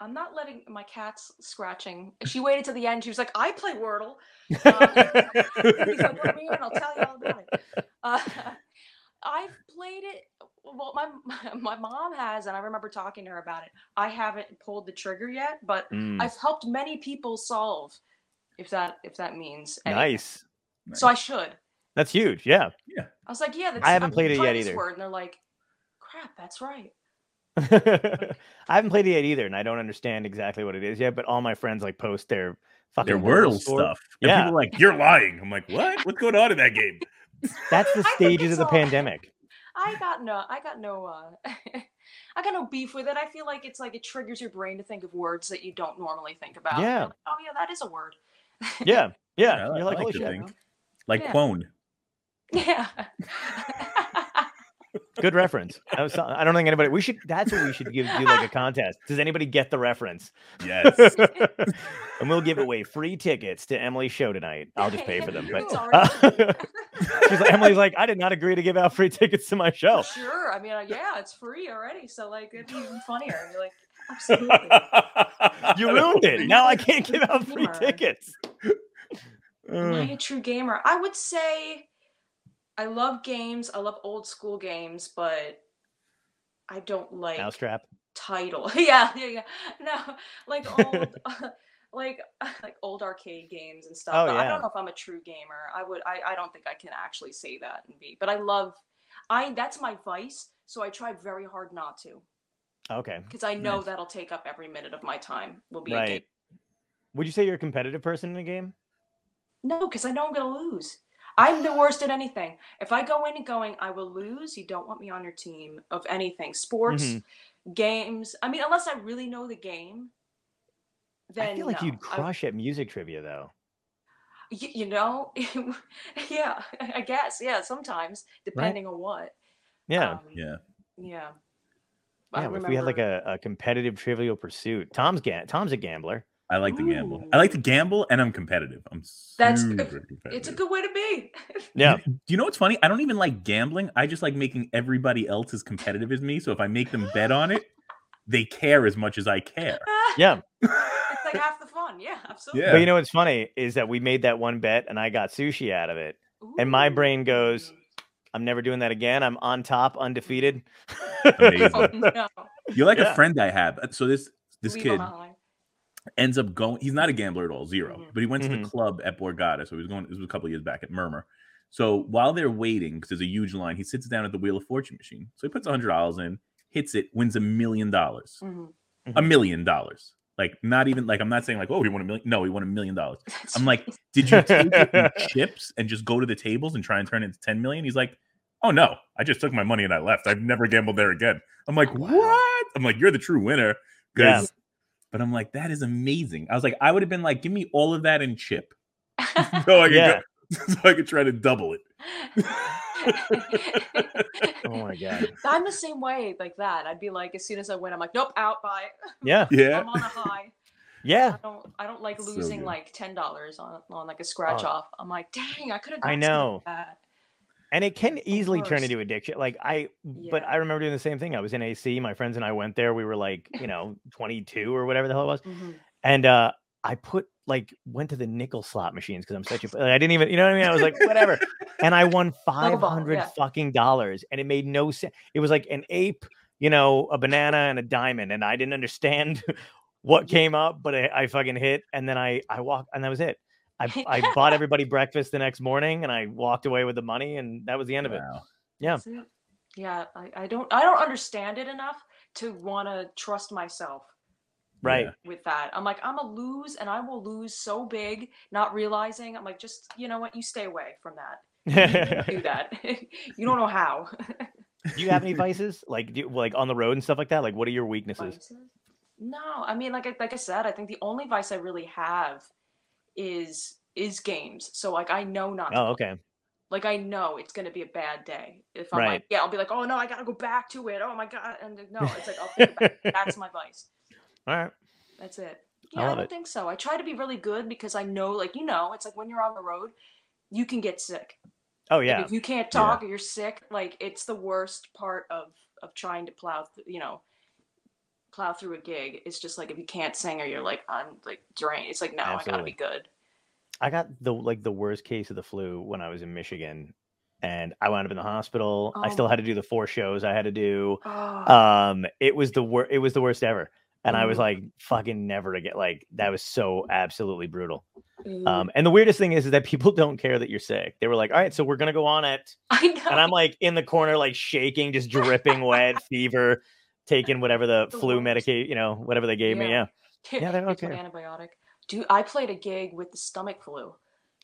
I'm not letting my cat's scratching. She waited to the end. She was like, "I play Wordle." Um, he's like, "Let me in. I'll tell you all about it." Uh, I've played it. Well, my my mom has, and I remember talking to her about it. I haven't pulled the trigger yet, but Mm, I've helped many people solve. If that if that means anything. nice. So I should. That's huge. Yeah. Yeah. I was like, yeah, that's, I haven't I'm played it yet either. Word, and they're like, crap, that's right. [LAUGHS] I haven't played it yet either, and I don't understand exactly what it is yet. But all my friends like post their fucking Their Wordle Wordle stuff. And Yeah. people are like, you're lying. I'm like, what? What's going on in that game? [LAUGHS] That's the [LAUGHS] stages of the all- pandemic. I got no, I got no, uh, I got no beef with it. I feel like it's like it triggers your brain to think of words that you don't normally think about. Yeah. like, oh yeah, that is a word. Yeah. Yeah. Yeah, I You're like- like, I holy like to shit. Think. Like Yeah. Quone. Yeah. [LAUGHS] Good reference. I, was, I don't think anybody. We should. That's what we should give, do like a contest. Does anybody get the reference? Yes. [LAUGHS] [LAUGHS] and we'll give away free tickets to Emily's show tonight. I'll just pay for them. But It's already- she's like, Emily's like, I did not agree to give out free tickets to my show. Sure. I mean, uh, yeah, it's free already, so like it'd be even funnier. You're like, absolutely. You ruined it. Now I can't give out free Gamer. tickets. Am I Uh, a true gamer? I would say I love games. I love old school games, but I don't like Mousetrap. title. [LAUGHS] yeah, yeah, yeah. No, like old, [LAUGHS] [LAUGHS] like like old arcade games and stuff. Oh, but I don't know if I'm a true gamer. I would. I, I don't think I can actually say that and be. But I love. I that's my vice. So I try very hard not to Okay. because I know Nice. that'll take up every minute of my time. Will be a game. Right. Would you say you're a competitive person in a game? No, because I know I'm gonna lose. I'm the worst at anything. If I go in and going, I will lose. You don't want me on your team of anything. Sports, Mhm. games. I mean, unless I really know the game. Then I feel like no. you'd I- crush at music trivia though. y- you know, [LAUGHS] yeah, [LAUGHS] I guess, yeah. Sometimes, depending on what. Yeah. Um, yeah. yeah. Yeah. If we had like a, a competitive trivial pursuit. Tom's ga- Tom's a gambler. I like to gamble. I like to gamble and I'm competitive. I'm That's super good. competitive. It's a good way to be. [LAUGHS] Yeah. Do you know what's funny? I don't even like gambling. I just like making everybody else as competitive as me. So if I make them bet on it, [LAUGHS] they care as much as I care. [LAUGHS] Yeah. it's like half the fun. Yeah, absolutely. Yeah. But you know what's funny is that we made that one bet and I got sushi out of it. and my brain goes, I'm never doing that again. I'm on top, undefeated. Amazing. Oh, no. You're like Yeah. a friend I have. So this this Leave kid 'em high. Ends up going. He's not a gambler at all, 0 Mhm. But he went to Mhm. the club at Borgata. So he was going. This was a couple of years back at Murmur. So while they're waiting, because there's a huge line, he sits down at the Wheel of Fortune machine. So he puts hundred dollars in, hits it, wins a million dollars. Mhm. A million dollars. Like not even like I'm not saying like oh he won a million. No, he won a million dollars. [LAUGHS] I'm like, did you take it [LAUGHS] chips and just go to the tables and try and turn it into 10 million? He's like, oh no, I just took my money and I left. I've never gambled there again. I'm like, Wow. what? I'm like, you're the true winner. Yeah. 'Cause- But I'm like, that is amazing. I was like, I would have been like, give me all of that in chip. [LAUGHS] so I could Yeah. go, [LAUGHS] so I could try to double it. [LAUGHS] Oh my god. I'm the same way, like that. I'd be like, as soon as I win, I'm like, nope, out, bye. Yeah. Yeah. I'm on a high. Yeah. I don't, I don't like losing good. like ten dollars on on like a scratch Oh. off. I'm like, dang, I could have. I know. That. And it can easily turn into addiction. Like I but I remember doing the same thing. I was in AC. My friends and I went there. We were like, you [LAUGHS] know, 22 or whatever the hell it was. Mhm. And uh I put like went to the nickel slot machines because I'm such a I didn't even you know what I mean? I was like, whatever. and I won [LAUGHS] 500 yeah. fucking dollars, and it made no sense. It was like an ape, you know, a banana and a diamond, and I didn't understand [LAUGHS] what came up, but I, I fucking hit, and then I I walked, and that was it. I [LAUGHS] I bought everybody breakfast the next morning, and I walked away with the money, and that was the end of it. Yeah. That's it. Yeah, I, I don't, I don't understand it enough to want to trust myself Right. With that. I'm like, I'm a lose, and I will lose so big, not realizing. I'm like, just you know what, you stay away from that. do Do that. [LAUGHS] [LAUGHS] you don't know how. Do you have any vices like do, like on the road and stuff like that? Like, what are your weaknesses? Vices? No, I mean, like I like I said, I think the only vice I really have is is games. So like I know not. Oh, okay. Like I know it's gonna be a bad day if I'm Right. like, yeah, I'll be like, oh no, I gotta go back to it. Oh my god, and no, it's like I'll think about it. [LAUGHS] That's my vice. All right. That's it. I Yeah, I, love don't it. think so. I try to be really good because I know, like you know, it's like when you're on the road, you can get sick. Oh Like, yeah. if you can't Yeah. talk or you're sick, like it's the worst part of of trying to plow, th- you know, plow through a gig. It's just like if you can't sing or you're like I'm like drained. It's like no, I gotta be good. I got the like the worst case of the flu when I was in Michigan, and I wound up in the hospital. I Oh still had to do the four shows I had to do. Oh, Um, it was the worst. It was the worst ever, and I was Mm. like, "Fucking never to get like that was so absolutely brutal." Um, and the weirdest thing is, is that people [LAUGHS] don't care that you're sick. They were like, "All right, so we're gonna go on it," I and I'm like in the corner, like shaking, just dripping wet, [LAUGHS] fever, taking whatever the, The flu medicate, you know, whatever they gave me. Yeah. Yeah. [LAUGHS] yeah, they don't Here's care. antibiotic. Dude, I played a gig with the stomach flu.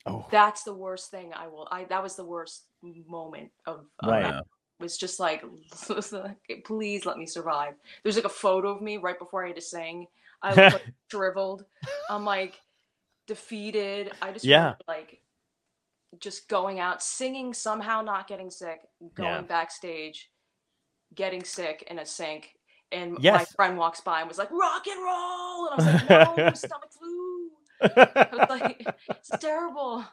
Oh, That's the worst thing I will. I that was the worst moment of, of Right. that was just like, [LAUGHS] please let me survive. There's like a photo of me right before I had to sing. I look like [LAUGHS] shriveled. I'm like defeated. I just Yeah. like just going out, singing, somehow not getting sick, going Yeah. backstage, getting sick in a sink. And my friend walks by and was like, rock and roll. And I was like, no, stomach flu. I was like, [LAUGHS] it's terrible.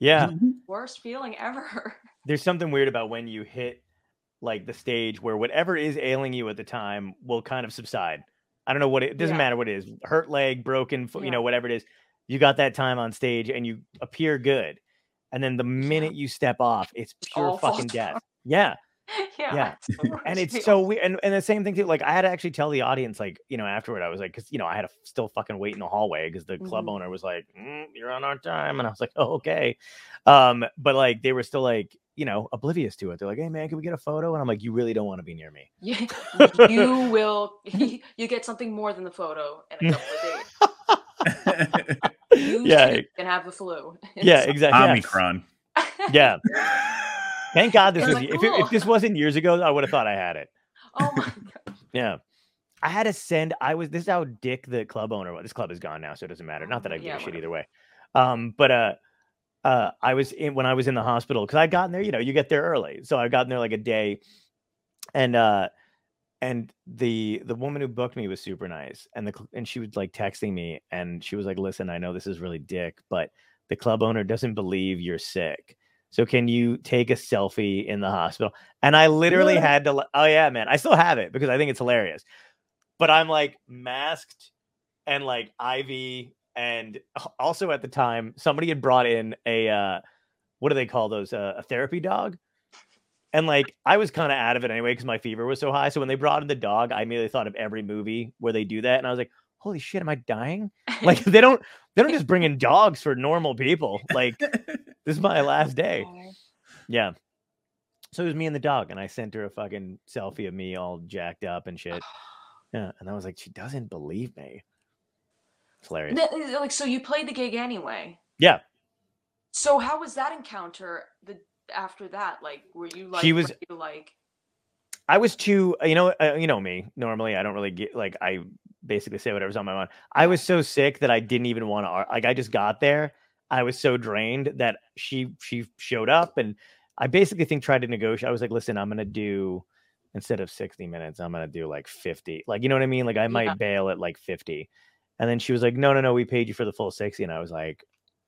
yeah. Mm-hmm. Worst feeling ever. [LAUGHS] there's something weird about when you hit like the stage where whatever is ailing you at the time will kind of subside. I don't know what it, it doesn't Yeah. matter what it is. Hurt leg, broken, foot, you know, whatever it is. You got that time on stage and you appear good. And then the minute you step off, it's pure all [LAUGHS] falls fucking down. death. Yeah. [LAUGHS] yeah. Yeah. [LAUGHS] it's And it's so weird. And, and the same thing too. Like I had to actually tell the audience, like, you know, afterward, I was like, cause you know, I had to still fucking wait in the hallway because the club Mhm. owner was like, "Mm, you're on our time. And I was like, oh, okay. Um, but like they were still like, you know, oblivious to it. They're like, hey man, can we get a photo? And I'm like, you really don't want to be near me. you, [LAUGHS] you will you get something more than the photo in a couple of days. You Yeah, too can have the flu. Yeah, exactly. Yeah. Omicron. Yeah. Thank God this was like, if, if this wasn't years ago, I would have thought I had it. oh my [LAUGHS] god. Yeah. I had to send I was this is how dick the club owner was. This club is gone now, so it doesn't matter. Not that I give Yeah, a shit whatever. either way. Um, but uh uh I was in when I was in the hospital because I got in there, you know, you get there early. So I got in there like a day and uh and the the woman who booked me was super nice and the and she was like texting me and she was like listen i know this is really dick but the club owner doesn't believe you're sick so can you take a selfie in the hospital and i literally What? had to oh yeah man i still have it because i think it's hilarious but i'm like masked and like iv and also at the time somebody had brought in a uh what do they call those uh, a therapy dog and like I was kind of out of it anyway because my fever was so high. So when they brought in the dog, I immediately thought of every movie where they do that, and I was like, "Holy shit, am I dying?" [LAUGHS] Like they don't they don't just bring in dogs for normal people. Like this is my last day. Yeah. So it was me and the dog, and I sent her a fucking selfie of me all jacked up and shit. [SIGHS] Yeah, and I was like, she doesn't believe me. It's hilarious. Like so you played the gig anyway. Yeah, So how was that encounter the after that? Like were you like She was- ready to, like I was too, uh, you know, uh, you know me. Normally, I don't really get like I basically say whatever's on my mind. I was so sick that I didn't even want to. Like I just got there. I was so drained that she she showed up, and I basically think tried to negotiate. I was like, listen, I'm gonna do instead of 60 minutes, I'm gonna do like 50. Like you know what I mean? Like I might Yeah. bail at like 50. And then she was like, no, no, no, we paid you for the full 60. And I was like,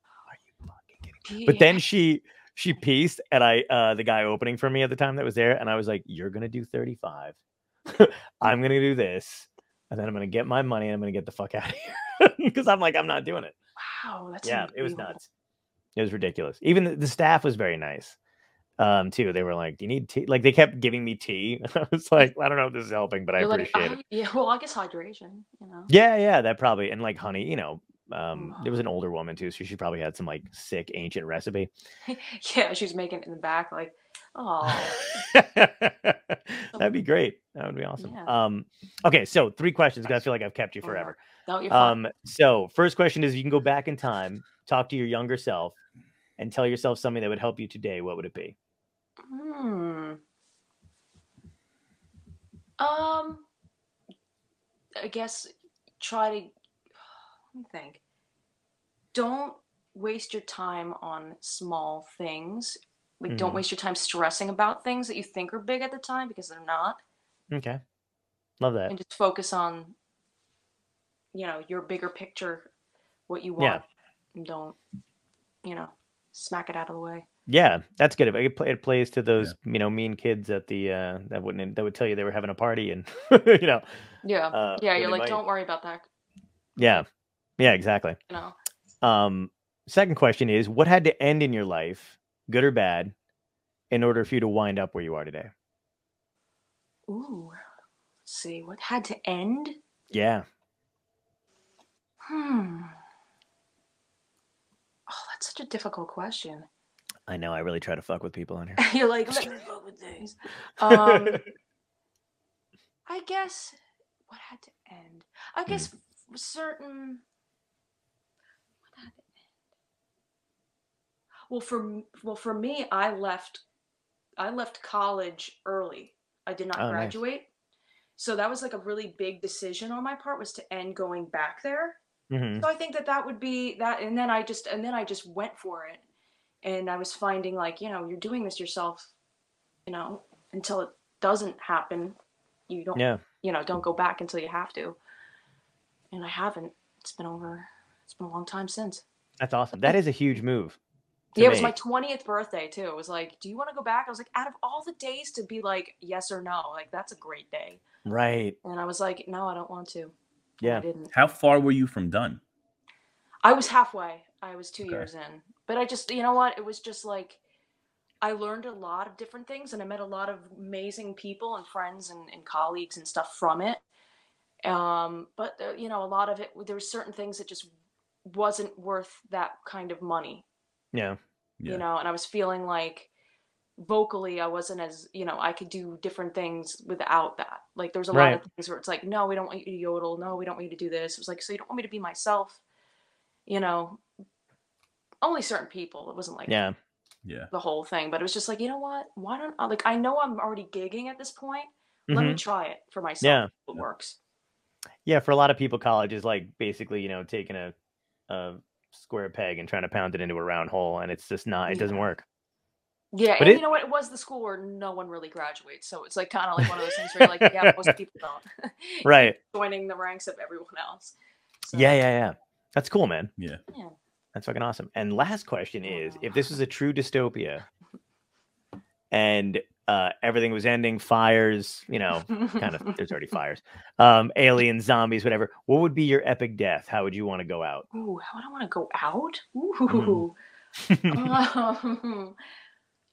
are you fucking kidding? me?" But then she she pieced and I uh the guy opening for me at the time that was there and I was like you're going to do 35 [LAUGHS] I'm going to do this and then I'm going to get my money and I'm going to get the fuck [LAUGHS] out of here because I'm like I'm not doing it. Wow, that's yeah, it was nuts. It was ridiculous. Even the, the staff was very nice. Um too. They were like, "Do you need tea?" Like they kept giving me tea. [LAUGHS] I was like, "I don't know if this is helping, but I You're like, appreciate it." "I- Yeah, well, I guess hydration, you know. Yeah, yeah, that probably and like honey, you know, um there was an Oh. older woman too, so she probably had some like sick ancient recipe. [LAUGHS] yeah, she's making it in the back, like, [LAUGHS] oh, That'd be great. That would be awesome. Yeah. Um, okay, so three questions because I feel like I've kept you Oh, forever. No, you're fine. Um, so first question is: you can go back in time, talk to your younger self, and tell yourself something that would help you today. What would it be? Hmm. Um, I guess try to [SIGHS] let me think. Don't waste your time on small things. Like don't Mhm. waste your time stressing about things that you think are big at the time because they're not. Okay. Love that. And just focus on you know, your bigger picture, what you Yeah. want. And don't, you know, smack it out of the way. Yeah, that's good. It, it plays to those you know mean kids at the uh that wouldn't that would tell you they were having a party and [LAUGHS] you know Yeah. uh, yeah, you're like, might- don't worry about that, yeah yeah exactly. you know. Um, second question is, what had to end in your life, good or bad, in order for you to wind up where you are today? Ooh. Let's see, what had to end? Yeah. Hmm. Oh, that's such a difficult question. I know. I really try to fuck with people on here. [LAUGHS] You're like, let me [LAUGHS] fuck with things. Um, I guess what had to end. I guess f- certain. What had to end? Well, for well for me, I left. I left college early. I did not Oh, nice. graduate, so that was like a really big decision on my part was to end going back there. Hmm So I think that that would be that, and then I just and then I just went for it, and I was finding like you know you're doing this yourself, you know until it doesn't happen, you don't Yeah. you know don't go back until you have to, and I haven't. It's been over. It's been a long time since. That's awesome. That is a huge move. Yeah, it was my twentieth birthday too. It was like, do you want to go back? I was like, out of all the days to be like yes or no, like that's a great day. right. And I was like, no, I don't want to. And Yeah. I didn't. How far were you from done? I was halfway. I was two Okay. years in. But I just, you know what? It was just like, I learned a lot of different things and I met a lot of amazing people and friends and, and colleagues and stuff from it. Um, but, uh, you know, a lot of it, there were certain things that just wasn't worth that kind of money, Yeah. Yeah. you know, and I was feeling like vocally I wasn't as, you know, I could do different things without that. Like there was a lot of things where it's like, no, we don't want you to yodel. No, we don't want you to do this. It was like, so you don't want me to be myself, you know, only certain people. It wasn't like Yeah. Yeah. the whole thing, but it was just like, you know what? Why don't I like I know I'm already gigging at this point. Let me Mhm. try it for myself. Yeah. if It works. Yeah. For a lot of people, college is like basically, you know, taking a, a square peg and trying to pound it into a round hole, and it's just not. It doesn't work. Yeah, But and it- you know what? It was the school where no one really graduates, so it's like kind of like one of those things where you're like, yeah, most [LAUGHS] people don't. [LAUGHS] Right. Joining the ranks of everyone else. So, Yeah. Yeah. Yeah. That's cool, man. Yeah. yeah. That's fucking awesome. And last question is if this was a true dystopia and uh, everything was ending, fires, you know, kind of, [LAUGHS] there's already fires, um, aliens, zombies, whatever, what would be your epic death? How would you want to go out? Ooh, how would I want to go out? Mm-hmm. Ooh. um,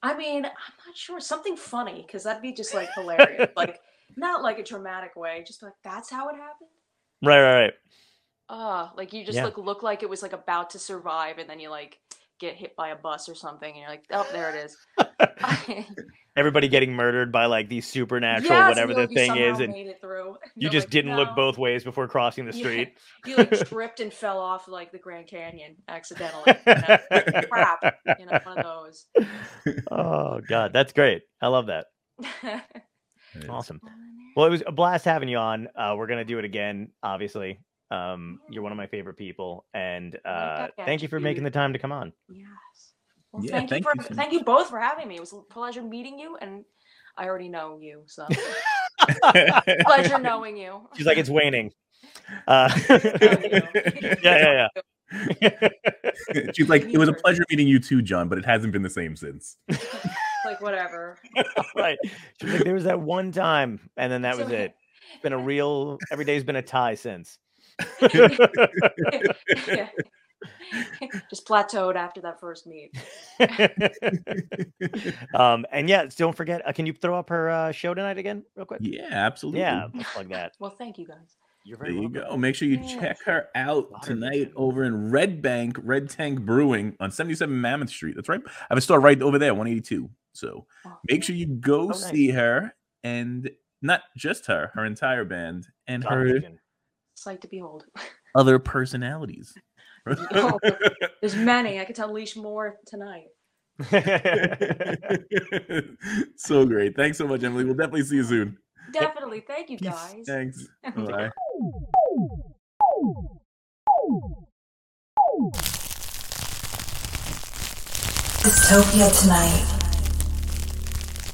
I mean, I'm not sure. Something funny, because that'd be just like hilarious. [LAUGHS] like, not like a dramatic way, just like, that's how it happened. right, right, right. Uh, like you just Yeah. like look like it was like about to survive, and then you like get hit by a bus or something, and you're like, oh, there it is. [LAUGHS] [LAUGHS] Everybody getting murdered by like these supernatural, Yes, whatever you're the like, thing is. and made it through. you You're just like, didn't look both ways before crossing the Yeah. street. [LAUGHS] You like tripped and fell off like the Grand Canyon accidentally. You know? Crap, you know, one of those. oh, God. That's great. I love that. Awesome. Well, it was a blast having you on. Uh, we're gonna do it again, obviously. Um, you're one of my favorite people, and uh, back thank you for making the time to come on. Yes. Well, Yeah, thank, thank you you for so thank you both for having me. It was a pleasure meeting you, and I already know you, so [LAUGHS] pleasure knowing you. She's like, it's waning. [LAUGHS] Uh, [LAUGHS] yeah, yeah, yeah. She's like, it was a pleasure meeting you too, John, but it hasn't been the same since. Like whatever. right. She's like, there was that one time, and then that So- was it. It's been a real. Every day's been a tie since. Yeah. [LAUGHS] Just plateaued after that first meet. [LAUGHS] um, and yeah, don't forget. Uh, can you throw up her uh, show tonight again, real quick? Yeah, absolutely. Yeah, let's plug that. [LAUGHS] Well, thank you guys. You're There very you welcome. go. Make sure you Yeah. check her out tonight over in Red Bank, Red Tank Brewing on 77 Monmouth Street. That's right. I have a store right over there, 182. So Oh, make sure you go nice. see her and not just her, her entire band and Water her vision. Sight to behold. [LAUGHS] other personalities. Oh, [LAUGHS] There's many. I could tell Leash more tonight. [LAUGHS] so great. Thanks so much, Emily. We'll definitely see you soon. Definitely. Thank you guys. Thanks. Bye. Dystopia tonight.